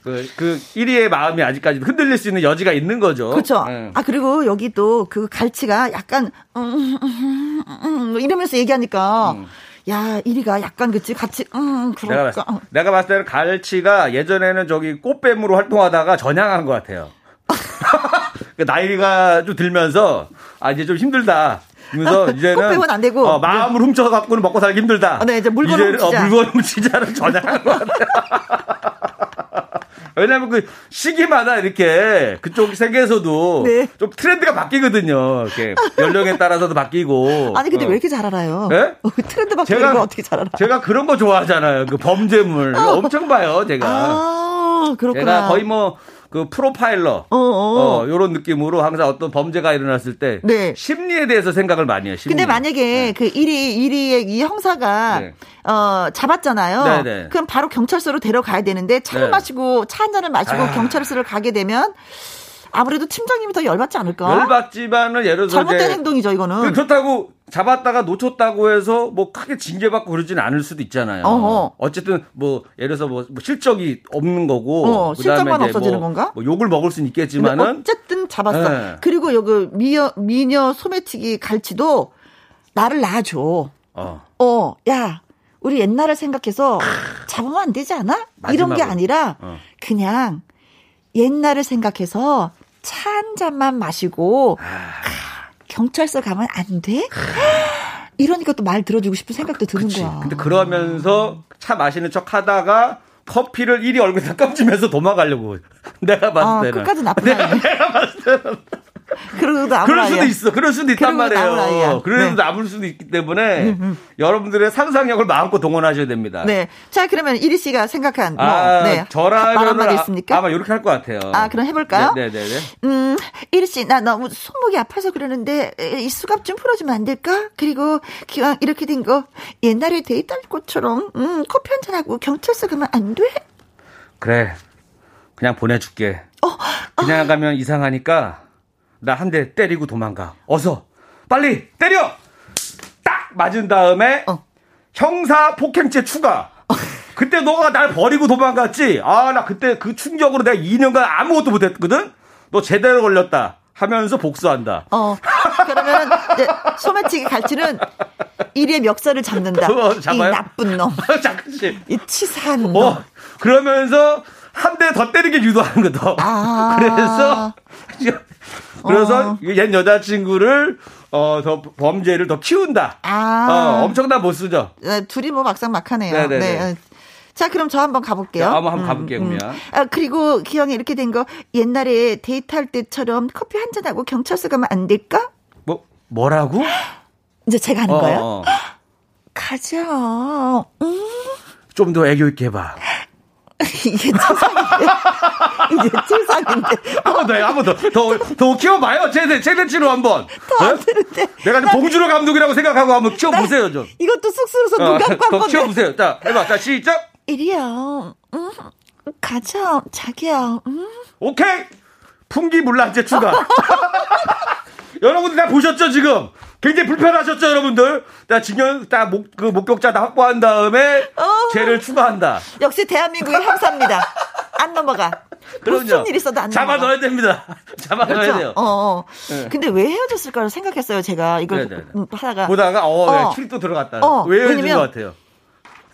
그, 그 1위의 마음이 아직까지 흔들릴 수 있는 여지가 있는 거죠. 그렇죠. 네. 아 그리고 여기 또 그 갈치가 약간 음, 음, 음, 이러면서 얘기하니까 음. 야, 1위가 약간 그치 같이 음, 그럴까. 내가, 봤, 내가 봤을 때는 갈치가 예전에는 저기 꽃뱀으로 활동하다가 전향한 것 같아요. 그 나이가 좀 들면서 아 이제 좀 힘들다. 그래서 이제는 꽃뱀은 안 되고 어, 마음을 네. 훔쳐 갖고는 먹고 살기 힘들다. 어, 네, 이제 물건 훔치자. 어, 물건 훔치자는 전향한 것 같아요. 왜냐면 그 시기마다 이렇게 그쪽 세계에서도 네. 좀 트렌드가 바뀌거든요. 이렇게 연령에 따라서도 바뀌고. 아니 근데 어. 왜 이렇게 잘 알아요? 네? 트렌드 바뀌는 거 어떻게 잘 알아? 제가 그런 거 좋아하잖아요. 그 범죄물 엄청 봐요, 제가. 아, 그렇구나. 제가 거의 뭐 그 프로파일러 어, 어. 어 요런 느낌으로 항상 어떤 범죄가 일어났을 때 네. 심리에 대해서 생각을 많이 해요. 심리. 근데 만약에 네. 그 1위 1위의 이 형사가 네. 어 잡았잖아요. 네네. 네. 그럼 바로 경찰서로 데려가야 되는데 차를 네. 마시고 차 한 잔을 마시고 아. 경찰서를 가게 되면 아무래도 팀장님이 더 열받지 않을까? 열받지만은 예를 들어 잘못된 행동이죠 이거는. 그렇다고 잡았다가 놓쳤다고 해서 뭐 크게 징계받고 그러지는 않을 수도 있잖아요. 어허. 어쨌든 뭐 예를 들어서 뭐, 뭐 실적이 없는 거고 어, 실적만 없어지는 뭐, 건가? 뭐 욕을 먹을 수는 있겠지만은 어쨌든 잡았어. 네. 그리고 여기 미녀 미녀 소매치기 갈치도 나를 낳아줘. 어. 어, 야. 우리 옛날을 생각해서 잡으면 안 되지 않아? 마지막으로. 이런 게 아니라 어. 그냥 옛날을 생각해서 차 한 잔만 마시고 아. 경찰서 가면 안 돼? 이러니까 또 말 들어주고 싶은 생각도 드는 그치. 거야. 근데 그러면서 차 마시는 척 하다가 커피를 이리 얼굴에 깜지면서 도망가려고. 내가 봤을 아, 때는. 끝까지 나쁜 아이. 내가 봤을 때는. 그럴 수도 있어. 그럴 수도 있단 말이에요. 그래도 네. 남을 수도 있기 때문에 음, 음. 여러분들의 상상력을 마음껏 동원하셔야 됩니다. 네. 자, 그러면 이리 씨가 생각한 뭐 아, 네. 저라면 아, 있습니까? 아마 이렇게 할 것 같아요. 아, 그럼 해 볼까요? 네, 네, 네, 네. 음, 이리 씨, 나 너무 손목이 아파서 그러는데 이 수갑 좀 풀어 주면 안 될까? 그리고 기왕 이렇게 된 거 옛날에 데이트할 것처럼 음, 커피 한잔 하고 경찰서 가면 안 돼? 그래. 그냥 보내 줄게. 어, 그냥 아. 가면 이상하니까 나 한 대 때리고 도망가. 어서 빨리 때려. 딱 맞은 다음에 어. 형사 폭행죄 추가. 그때 너가 날 버리고 도망갔지. 아 나 그때 그 충격으로 내가 2년간 아무것도 못했거든. 너 제대로 걸렸다. 하면서 복수한다. 어. 그러면 소매치기 갈치는 일의 멱살을 잡는다. 어, 이 나쁜 놈. 잠깐씩. 이 치사한 놈. 어, 그러면서 한 대 더 때리게 유도하는 거다. 아. 그래서 그래서 어. 옛 여자친구를 어, 더 범죄를 더 키운다. 아. 어, 엄청난 보스죠. 네, 둘이 뭐 막상 막하네요. 네네네. 네. 자, 그럼 저 한번 가볼게요. 자, 한번, 한번 가볼게요, 음. 음. 아, 그리고 기왕에 이렇게 된 거, 옛날에 데이트할 때처럼 커피 한 잔하고 경찰서 가면 안 될까? 뭐, 뭐라고? 이제 제가 하는 어, 거예요? 어. 가자. 음. 좀더 애교 있게 해봐. 이게 최상인데. 이게 최상인데. 한번 더 해, 한번 더. 더, 더 키워봐요. 최대, 최대치로 한 번. 더안 되는데. 내가 나, 봉준호 감독이라고 생각하고 한번 키워보세요, 좀. 이것도 쑥스러워서 눈 감고 어, 더 키워보세요. 자, 해봐. 자, 시작. 이리야. 음, 가자, 자기야. 음. 오케이! 풍기 물란제 추가. 여러분들 다 보셨죠, 지금? 굉장히 불편하셨죠, 여러분들? 자, 진영, 딱 목, 그 목격자 다 확보한 다음에 어. 죄를 추가한다. 역시 대한민국의 형사입니다. 안 넘어가. 그럼요. 무슨 일 있어도 안 잡아 넣어야 됩니다. 잡아 그렇죠? 넣어야 돼요. 어, 어. 네. 근데 왜 헤어졌을까를 생각했어요, 제가. 이걸 네네. 음, 하다가. 보다가, 어, 어. 킬또 들어갔다. 어, 왜 헤어진 것 같아요?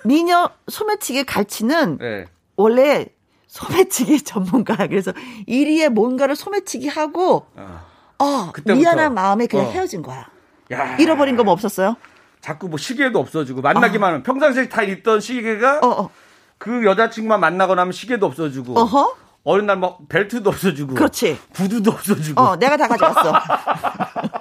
미녀 소매치기 갈치는 네. 원래 소매치기 전문가야. 그래서 1위에 뭔가를 소매치기 하고, 어, 어 미안한 마음에 그냥 어. 헤어진 거야. 야. 잃어버린 거 뭐 없었어요? 자꾸 뭐 시계도 없어지고 만나기만 하면 어. 평상시에 다 있던 시계가 어, 어. 그 여자친구만 만나거나 하면 시계도 없어지고 어허? 어느 날 막 벨트도 없어지고 그렇지 구두도 없어지고 어 내가 다 가져왔어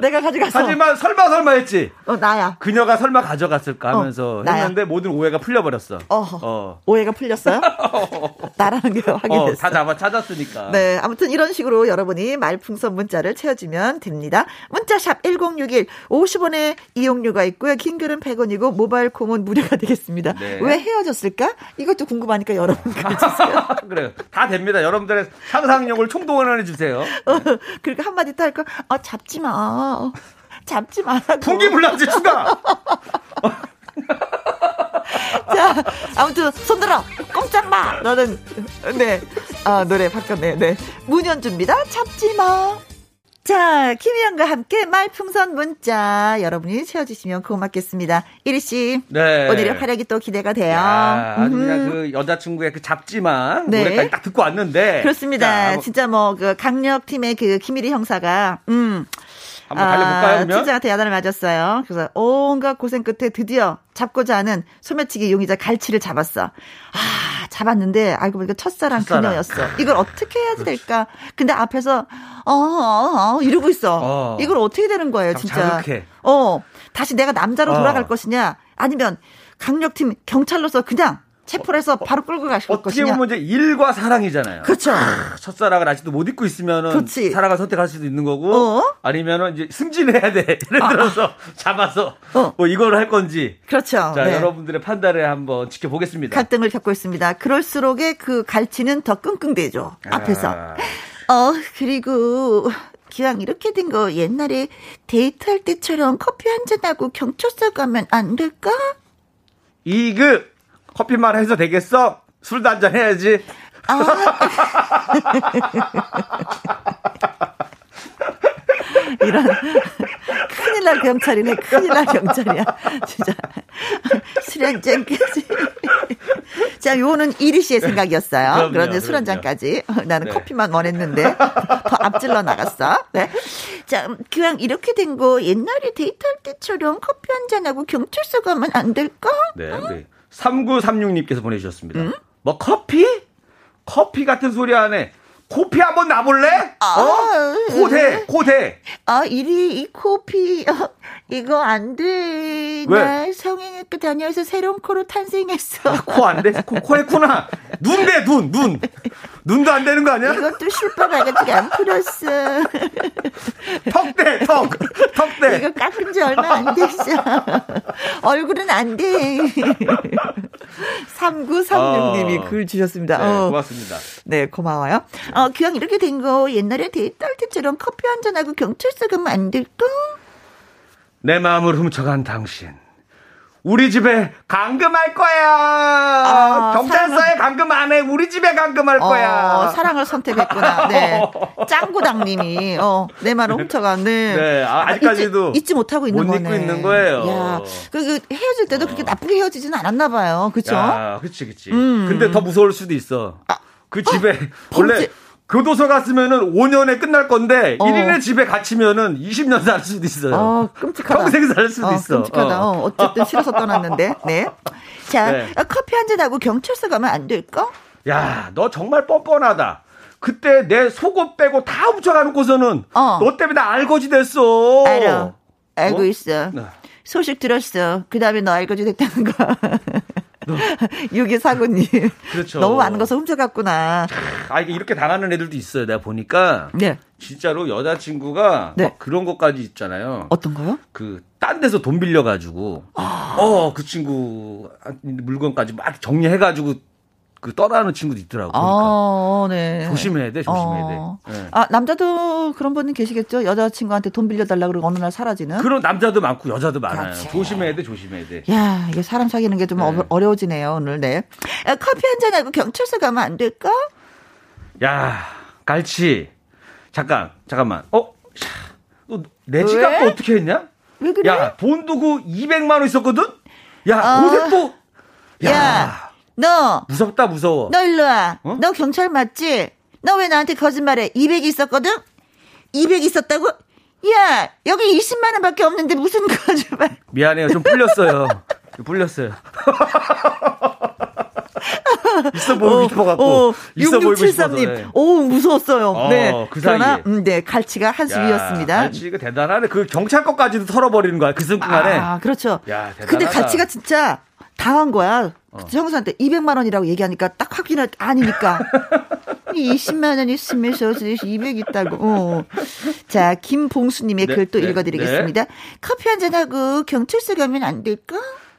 내가 가져갔어. 하지만 설마 설마 했지. 어 나야. 그녀가 설마 가져갔을까 하면서 어, 했는데 모든 오해가 풀려버렸어. 어. 어. 오해가 풀렸어요? 나라는 게 확인됐어. 어, 다 잡아 찾았으니까. 네, 아무튼 이런 식으로 여러분이 말풍선 문자를 채워주면 됩니다. 문자샵 1061 50원의 이용료가 있고요. 긴 글은 100원이고 모바일 콩은 무료가 되겠습니다. 네. 왜 헤어졌을까? 이것도 궁금하니까 여러분 글주세요. 그래요. 다 됩니다. 여러분들의 상상력을 총동원해 주세요. 어, 그리고 한마디 더 할까? 어, 잡지 마. 잡지 말라고. 풍기불량지 추가. 자, 아무튼 손 들어. 꼼짝 마. 너는 네. 아, 노래 바뀌었네요. 네. 문현주입니다. 잡지 마. 자, 김희영과 함께 말풍선 문자 여러분이 채워주시면 고맙겠습니다. 이리 씨, 네. 오늘의 활약이 또 기대가 돼요. 야, 아주 그냥 그 여자친구의 그 잡지만 네. 노래까지 딱 듣고 왔는데 그렇습니다. 자, 진짜 뭐 그 강력 팀의 그 김일희 형사가 음. 한번 달려볼까요, 그러면? 팀장한테 야단을 맞았어요. 그래서 온갖 고생 끝에 드디어 잡고자 하는 소매치기 용의자 갈치를 잡았어. 아, 잡았는데 알고 보니까 첫사랑, 첫사랑. 그녀였어. 이걸 어떻게 해야 될까? 근데 앞에서 어, 어, 어 이러고 있어. 어. 이걸 어떻게 되는 거예요, 진짜. 자극해. 어. 다시 내가 남자로 어. 돌아갈 것이냐? 아니면 강력팀 경찰로서 그냥 체포를 해서 바로 끌고 가실 어떻게 것이냐. 어떻게 보면 이제 일과 사랑이잖아요. 그렇죠. 첫사랑을 아직도 못 잊고 있으면은 그렇지. 사랑을 선택할 수도 있는 거고 어? 아니면은 이제 승진해야 돼. 예를 아. 들어서 아. 잡아서 어. 뭐 이걸 할 건지. 그렇죠. 자, 네. 여러분들의 판단을 한번 지켜보겠습니다. 갈등을 겪고 있습니다. 그럴수록의 그 갈치는 더 끙끙대죠. 아. 앞에서. 어, 그리고 기왕 이렇게 된 거 옛날에 데이트할 때처럼 커피 한 잔하고 경찰서 가면 안 될까? 이그 커피만 해서 되겠어? 술도 한잔 해야지. 아. 이런 큰일 날 경찰이네 큰일 날 경찰이야 진짜 술 한잔까지 자 요거는 이리 씨의 생각이었어요 그런데 술 한잔까지 나는 네. 커피만 원했는데 더 앞질러 나갔어 네. 자 그냥 이렇게 된 거 옛날에 데이트할 때처럼 커피 한잔하고 경찰서 가면 안 될까? 네 우리 3936님께서 보내주셨습니다. 음? 뭐 커피? 커피 같은 소리 안에 코피 한번 나볼래? 아, 어? 코대, 코대. 아, 이리, 이 코피, 어, 이거 안 돼. 왜? 나 성형외과 다녀서 새로운 코로 탄생했어. 아, 코안 돼? 코, 코 했구나. 눈 돼, 눈, 눈. 눈도 안 되는 거 아니야? 이것도 실밥 아가씨가 안 풀었어. 턱 대, 턱. 턱 대. 이거 깎은 지 얼마 안 됐어. 얼굴은 안 돼. 3936님이 어. 글 주셨습니다. 네, 어. 고맙습니다. 네, 고마워요. 어, 그냥 이렇게 된 거 옛날에 데이트 할 때처럼 커피 한 잔하고 경찰서 가면 안 될까? 내 마음을 훔쳐간 당신. 우리 집에 감금할 거야. 아, 경찰서에 사랑을... 감금 안 해. 우리 집에 감금할 어, 거야. 사랑을 선택했구나. 네. 짱구당님이 어, 내 말을 훔쳐간. 네. 네. 아, 직까지도 잊지, 잊지, 못하고 있는 못 거네. 잊고 있는 거예요. 야, 그, 그 헤어질 때도 어. 그렇게 나쁘게 헤어지지는 않았나 봐요. 그렇죠? 아, 그렇지, 그렇지. 음. 근데 더 무서울 수도 있어. 아, 그 집에 어? 원래 범죄. 교도소 갔으면은 5년에 끝날 건데 어. 1인의 집에 갇히면은 20년 살 수도 있어요. 어, 끔찍하다. 평생 살 수도 어, 있어. 끔찍하다. 어. 어쨌든 싫어서 떠났는데. 네. 자, 네. 커피 한 잔 하고 경찰서 가면 안 될까? 야, 너 정말 뻔뻔하다. 그때 내 속옷 빼고 다 훔쳐가놓고서는 어. 너 때문에 나 알거지 됐어. 알아. 알고 어? 있어. 네. 소식 들었어. 그 다음에 너 알거지 됐다는 거. 유기사고님. 그렇죠. 너무 많은 것을 훔쳐갔구나. 아, 이게 이렇게 당하는 애들도 있어요. 내가 보니까. 네. 진짜로 여자친구가 네. 그런 것까지 있잖아요. 어떤 거요? 그, 딴 데서 돈 빌려가지고. 아. 어, 그 친구 물건까지 막 정리해가지고 그 떠나는 친구도 있더라고. 그러니까. 아, 네. 조심해야 돼, 조심해야 어. 돼. 네. 아, 남자도 그런 분은 계시겠죠? 여자친구한테 돈 빌려달라 그러고 어느 날 사라지는? 그런 남자도 많고 여자도 많아요. 그렇지. 조심해야 돼, 조심해야 돼. 야, 이게 사람 사귀는 게좀 네. 어려워지네요, 오늘, 네. 아, 커피 한 잔 하고 경찰서 가면 안 될까? 야, 갈치. 잠깐, 잠깐만. 어? 내 지갑도 어떻게 했냐? 왜 그래? 야, 돈 두고 200만 원 있었거든? 야, 어. 또. 야. 야. 너 무섭다 무서워. 너 일로 와. 어? 너 경찰 맞지? 너 왜 나한테 거짓말해? 200 있었거든? 200 있었다고? 야, 여기 20만 원밖에 없는데 무슨 거짓말? 미안해요. 좀 풀렸어요. 풀렸어요. 있어 보이고 어, 싶어갖고. 어, 있어 6673님. 네. 오, 무서웠어요. 어, 네. 그 그러나, 음, 네, 갈치가 한수 위였습니다. 갈치가 대단하네. 그 경찰 것까지도 털어버리는 거야. 그 순간에. 아, 그렇죠. 야, 대단하다. 근데 갈치가 진짜 당한 거야. 어. 형수한테 200만 원이라고 얘기하니까 딱 확인을 아니니까. 20만 원 있으면서 200 있다고. 어. 자, 김봉수님의 네, 글또 네, 읽어드리겠습니다. 네. 커피 한 잔 하고 경찰서 가면 안 될까?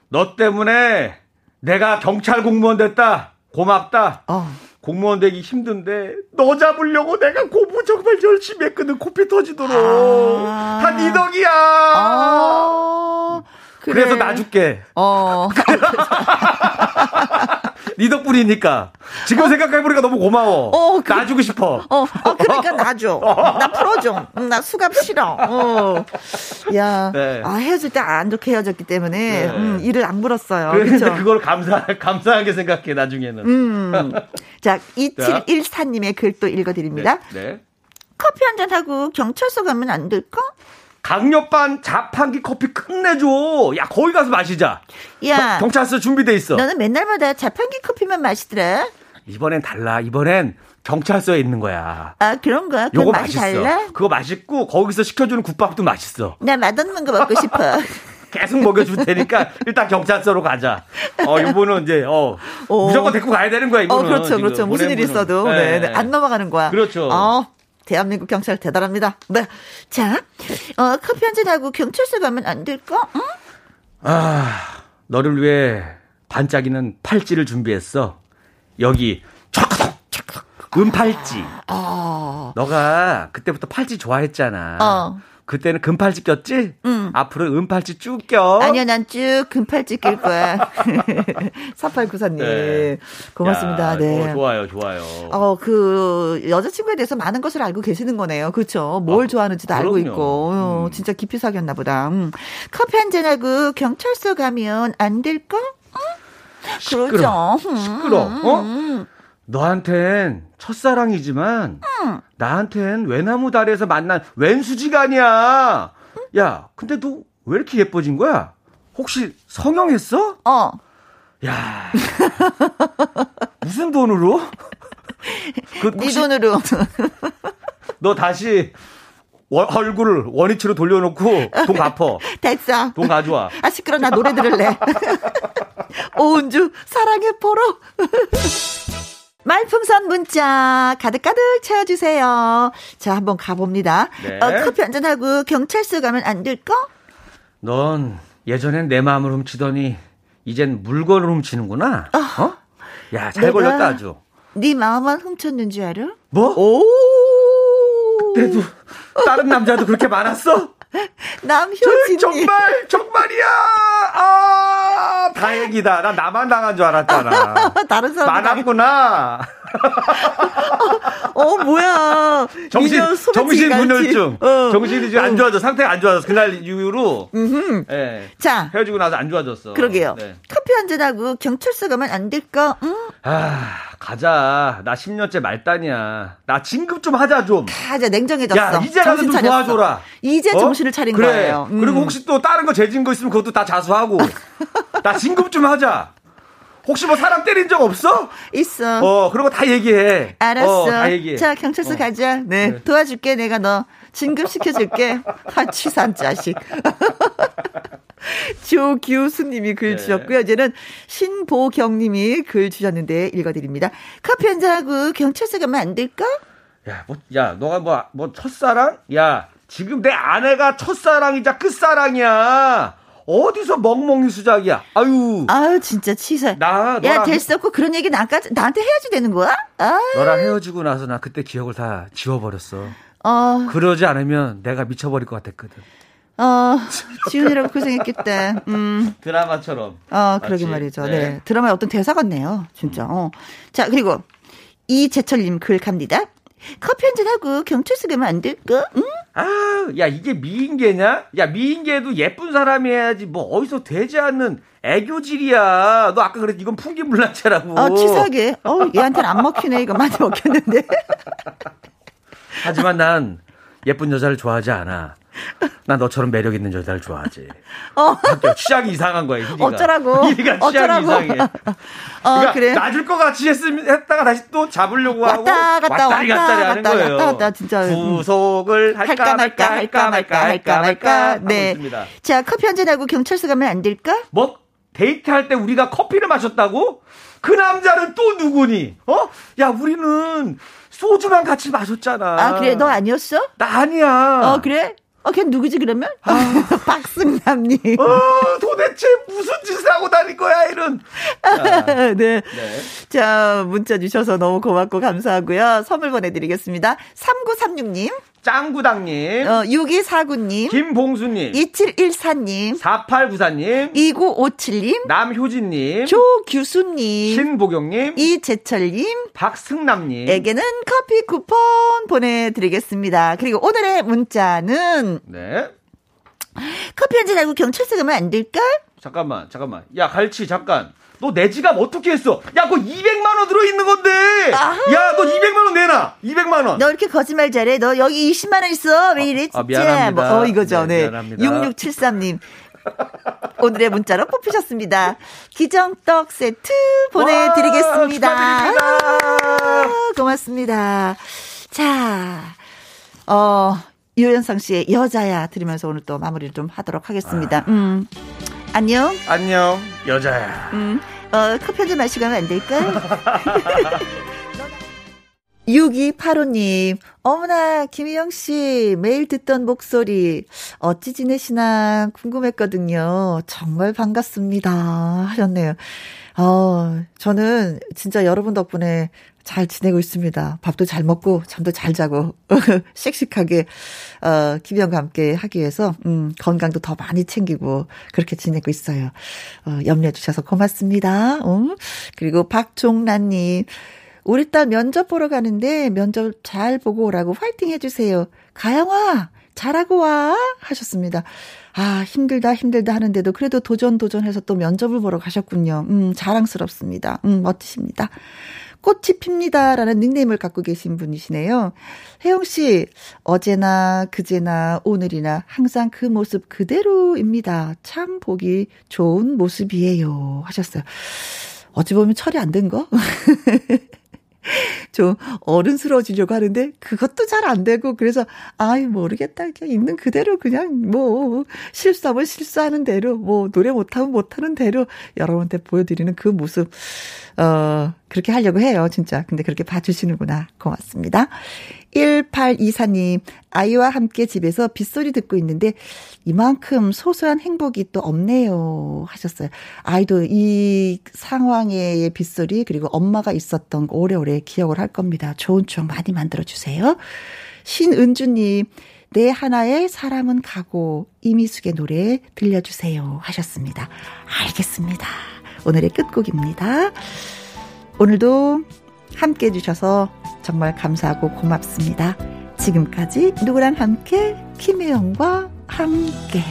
너 때문에 내가 경찰 공무원 됐다. 고맙다. 어. 공무원 되기 힘든데 너 잡으려고 내가 공부 정말 열심히 했거든 코피 터지도록 아. 다네 덕이야. 아. 그래. 그래 서 놔줄게. 어. 네 덕분이니까. 지금 어? 생각해보니까 너무 고마워. 어, 그, 놔주고 싶어. 어, 어 그러니까 놔줘. 나 풀어줘. 나 수갑 싫어. 어. 야, 네. 아, 헤어질 때 안 좋게 헤어졌기 때문에, 네. 음, 이를 안 물었어요. 그런데 그걸 감사, 감사하게 생각해, 나중에는. 음. 자, 2714님의 글 또 읽어드립니다. 네. 네. 커피 한 잔 하고 경찰서 가면 안 될까? 강력반 자판기 커피 끝내줘. 야, 거기 가서 마시자. 야. 경, 찰서 준비돼 있어. 너는 맨날마다 자판기 커피만 마시더라. 이번엔 달라. 이번엔 경찰서에 있는 거야. 아, 그런 거야? 요거 맛이 맛있어. 달라? 그거 맛있고, 거기서 시켜주는 국밥도 맛있어. 나 맛없는 거 먹고 싶어. 계속 먹여줄 테니까 일단 경찰서로 가자. 어, 이분은 이제 어, 어. 무조건 데리고 가야 되는 거야. 이분은. 어, 그렇죠, 그렇죠. 무슨 일이 있어도 네. 네, 네. 안 넘어가는 거야. 그렇죠. 어, 대한민국 경찰 대단합니다. 네. 자, 어, 커피 한 잔하고 경찰서 가면 안 될까? 응? 아, 너를 위해 반짝이는 팔찌를 준비했어. 여기, 촥 은팔찌. 아. 너가 그때부터 팔찌 좋아했잖아. 어. 그때는 금팔찌 꼈지? 응. 앞으로 은팔찌 쭉 껴. 아니야, 난 쭉 금팔찌 낄 거야. 4894님. 네. 고맙습니다. 야, 네. 어, 좋아요, 좋아요. 어, 그, 여자친구에 대해서 많은 것을 알고 계시는 거네요. 그렇죠. 뭘 어, 좋아하는지도 그럼요. 알고 있고. 어, 음. 진짜 깊이 사귀었나 보다. 음. 커피 한 잔하고 경찰서 가면 안 될까? 응? 시끄러. 그렇죠. 시끄러. 어? 음. 너한텐 첫사랑이지만 응. 나한텐 외나무 다리에서 만난 웬수지가 아니야. 야, 근데 너 왜 이렇게 예뻐진 거야? 혹시 성형했어? 어. 야. 무슨 돈으로? 그 네 돈으로. 너 다시 원, 얼굴을 원위치로 돌려놓고 돈 갚어. 됐어. 돈 가져와. 아 시끄러 나 노래 들을래. 오은주 사랑의 포로. 말풍선 문자 가득가득 채워주세요. 자, 한번 가봅니다. 네. 어, 커피 한잔 하고 경찰서 가면 안 될까? 넌 예전엔 내 마음을 훔치더니 이젠 물건을 훔치는구나. 어? 어? 야, 잘 걸렸다 아주. 네 마음만 훔쳤는 줄 알아? 뭐? 오. 그때도 다른 남자도 그렇게 많았어? 남효진 정말 정말이야. 아 다행이다. 나 나만 당한 줄 알았잖아. 다른 사람 많았구나. 어 뭐야. 정신 정신 분열증. 어. 정신이 지금 어. 안 좋아져. 상태가 안 좋아졌어. 그날 이후로. 음. 예. 자 헤어지고 나서 안 좋아졌어. 그러게요. 네. 커피 한잔 하고 경찰서 가면 안 될까? 응? 아 가자. 나 10년째 말단이야. 나 진급 좀 하자 좀. 가자. 냉정해졌어. 야 이제라도 좀 도와줘라. 이제 어? 정신을 차린 그래. 거예요. 음. 그리고 혹시 또 다른 거 재진 거 있으면 그것도 다 자수하고. 나 진급 좀 하자. 혹시 뭐 사람 때린 적 없어? 있어. 어, 그런 거 다 얘기해. 알았어. 어, 다 얘기해. 자, 경찰서 어. 가자. 네, 네, 도와줄게. 내가 너 진급시켜줄게. 하치산 자식. 조기우수님이 글 네. 주셨고요. 이제는 신보경님이 글 주셨는데 읽어드립니다. 커피 한잔 하고 경찰서 가면 안 될까? 야, 뭐, 야, 너가 뭐, 뭐, 첫사랑? 야, 지금 내 아내가 첫사랑이자 끝사랑이야. 어디서 멍멍이 수작이야? 아유. 아유, 진짜 치사. 나, 야, 됐었고, 그런 얘기 나까지, 나한테 해야지 되는 거야? 아 너랑 헤어지고 나서 나 그때 기억을 다 지워버렸어. 어. 그러지 않으면 내가 미쳐버릴 것 같았거든. 어, 지훈이라고 고생했겠다. 음. 드라마처럼. 어, 그러게 말이죠. 네. 네. 드라마의 어떤 대사 같네요. 진짜. 음. 어. 자, 그리고 이재철님 글 갑니다. 커피 한 잔 하고 경찰서 가면 안 될까? 응? 아, 야 이게 미인계냐? 야 미인계도 예쁜 사람이 해야지 뭐 어디서 되지 않는 애교질이야. 너 아까 그랬지 이건 풍기물란체라고. 어, 치사하게. 어, 얘한테는 안 먹히네. 이거 많이 먹혔는데. 하지만 난 예쁜 여자를 좋아하지 않아. 난 너처럼 매력 있는 여자를 좋아하지. 어. 취향이 이상한 거야, 희리가. 어쩌라고. 희리가 취향이 어쩌라고. 이상해. 어, 그러니까 그래. 놔줄 것 같이 했으면, 했다가 다시 또 잡으려고 하고. 왔다 갔다 갔다리 하는 거예요. 왔다 갔다 진짜. 구속을 할까, 말까, 할까, 말까, 할까, 말까. 네. 자, 커피 한 잔하고 경찰서 가면 안 될까? 뭐, 데이트할 때 우리가 커피를 마셨다고? 그 남자는 또 누구니? 어? 야, 우리는 소주만 같이 마셨잖아. 아, 그래? 너 아니었어? 나 아니야. 어, 그래? 어, 걔 누구지, 그러면? 아. 박승남님. 어, 도대체 무슨 짓을 하고 다닐 거야, 이런. 네. 네. 자, 문자 주셔서 너무 고맙고 감사하고요. 선물 보내드리겠습니다. 3936님. 짱구당님. 어, 6249님. 김봉수님. 2714님. 4894님. 2957님. 남효진님. 조규수님. 신보경님. 이재철님. 박승남님. 에게는 커피 쿠폰 보내드리겠습니다. 그리고 오늘의 문자는. 네. 커피 한잔 하고 경찰서 가면 안 될까? 잠깐만, 잠깐만. 야, 갈치, 잠깐. 너 내 지갑 어떻게 했어? 야, 그거 200만 원 들어있는 건데! 아하. 야, 너 200만 원 내놔! 200만 원! 너 이렇게 거짓말 잘해? 너 여기 20만 원 있어! 왜 이래, 진짜? 아, 미안합니다. 뭐, 어, 이거죠, 네. 네. 6673님. 오늘의 문자로 뽑히셨습니다. 기정떡 세트 보내드리겠습니다. 와, 아, 고맙습니다. 자, 어, 유현상 씨의 여자야 들으면서 오늘 또 마무리를 좀 하도록 하겠습니다. 아. 음. 안녕. 안녕, 여자야. 음, 어, 커피 한 잔 마시고 가면 안 될까? 6285님, 어머나, 김희영 씨, 매일 듣던 목소리, 어찌 지내시나 궁금했거든요. 정말 반갑습니다. 하셨네요. 어, 저는 진짜 여러분 덕분에 잘 지내고 있습니다. 밥도 잘 먹고 잠도 잘 자고 씩씩하게 어 김영과 함께 하기 위해서 음 건강도 더 많이 챙기고 그렇게 지내고 있어요. 어 염려해 주셔서 고맙습니다. 어? 그리고 박종란 님 우리 딸 면접 보러 가는데 면접 잘 보고 오라고 화이팅 해 주세요. 가영아 잘하고 와 하셨습니다. 아, 힘들다, 힘들다 하는데도 그래도 도전, 도전해서 또 면접을 보러 가셨군요. 음, 자랑스럽습니다. 음, 멋지십니다. 꽃이 핍니다. 라는 닉네임을 갖고 계신 분이시네요. 혜영 씨, 어제나 그제나 오늘이나 항상 그 모습 그대로입니다. 참 보기 좋은 모습이에요. 하셨어요. 어찌 보면 처리 안된 거? 좀 어른스러워지려고 하는데 그것도 잘 안 되고 그래서 아이 모르겠다. 그냥 있는 그대로 그냥 뭐 실수하면 실수하는 대로 뭐 노래 못하면 못하는 대로 여러분한테 보여드리는 그 모습 어 그렇게 하려고 해요. 진짜. 근데 그렇게 봐주시는구나. 고맙습니다 1824님 아이와 함께 집에서 빗소리 듣고 있는데 이만큼 소소한 행복이 또 없네요 하셨어요 아이도 이 상황의 빗소리 그리고 엄마가 있었던 오래오래 기억을 할 겁니다 좋은 추억 많이 만들어 주세요 신은주님 내 하나의 사람은 가고 이미숙의 노래 들려주세요 하셨습니다. 알겠습니다. 오늘의 끝곡입니다. 오늘도 함께 해주셔서 정말 감사하고 고맙습니다. 지금까지 누구랑 함께 김혜영과 함께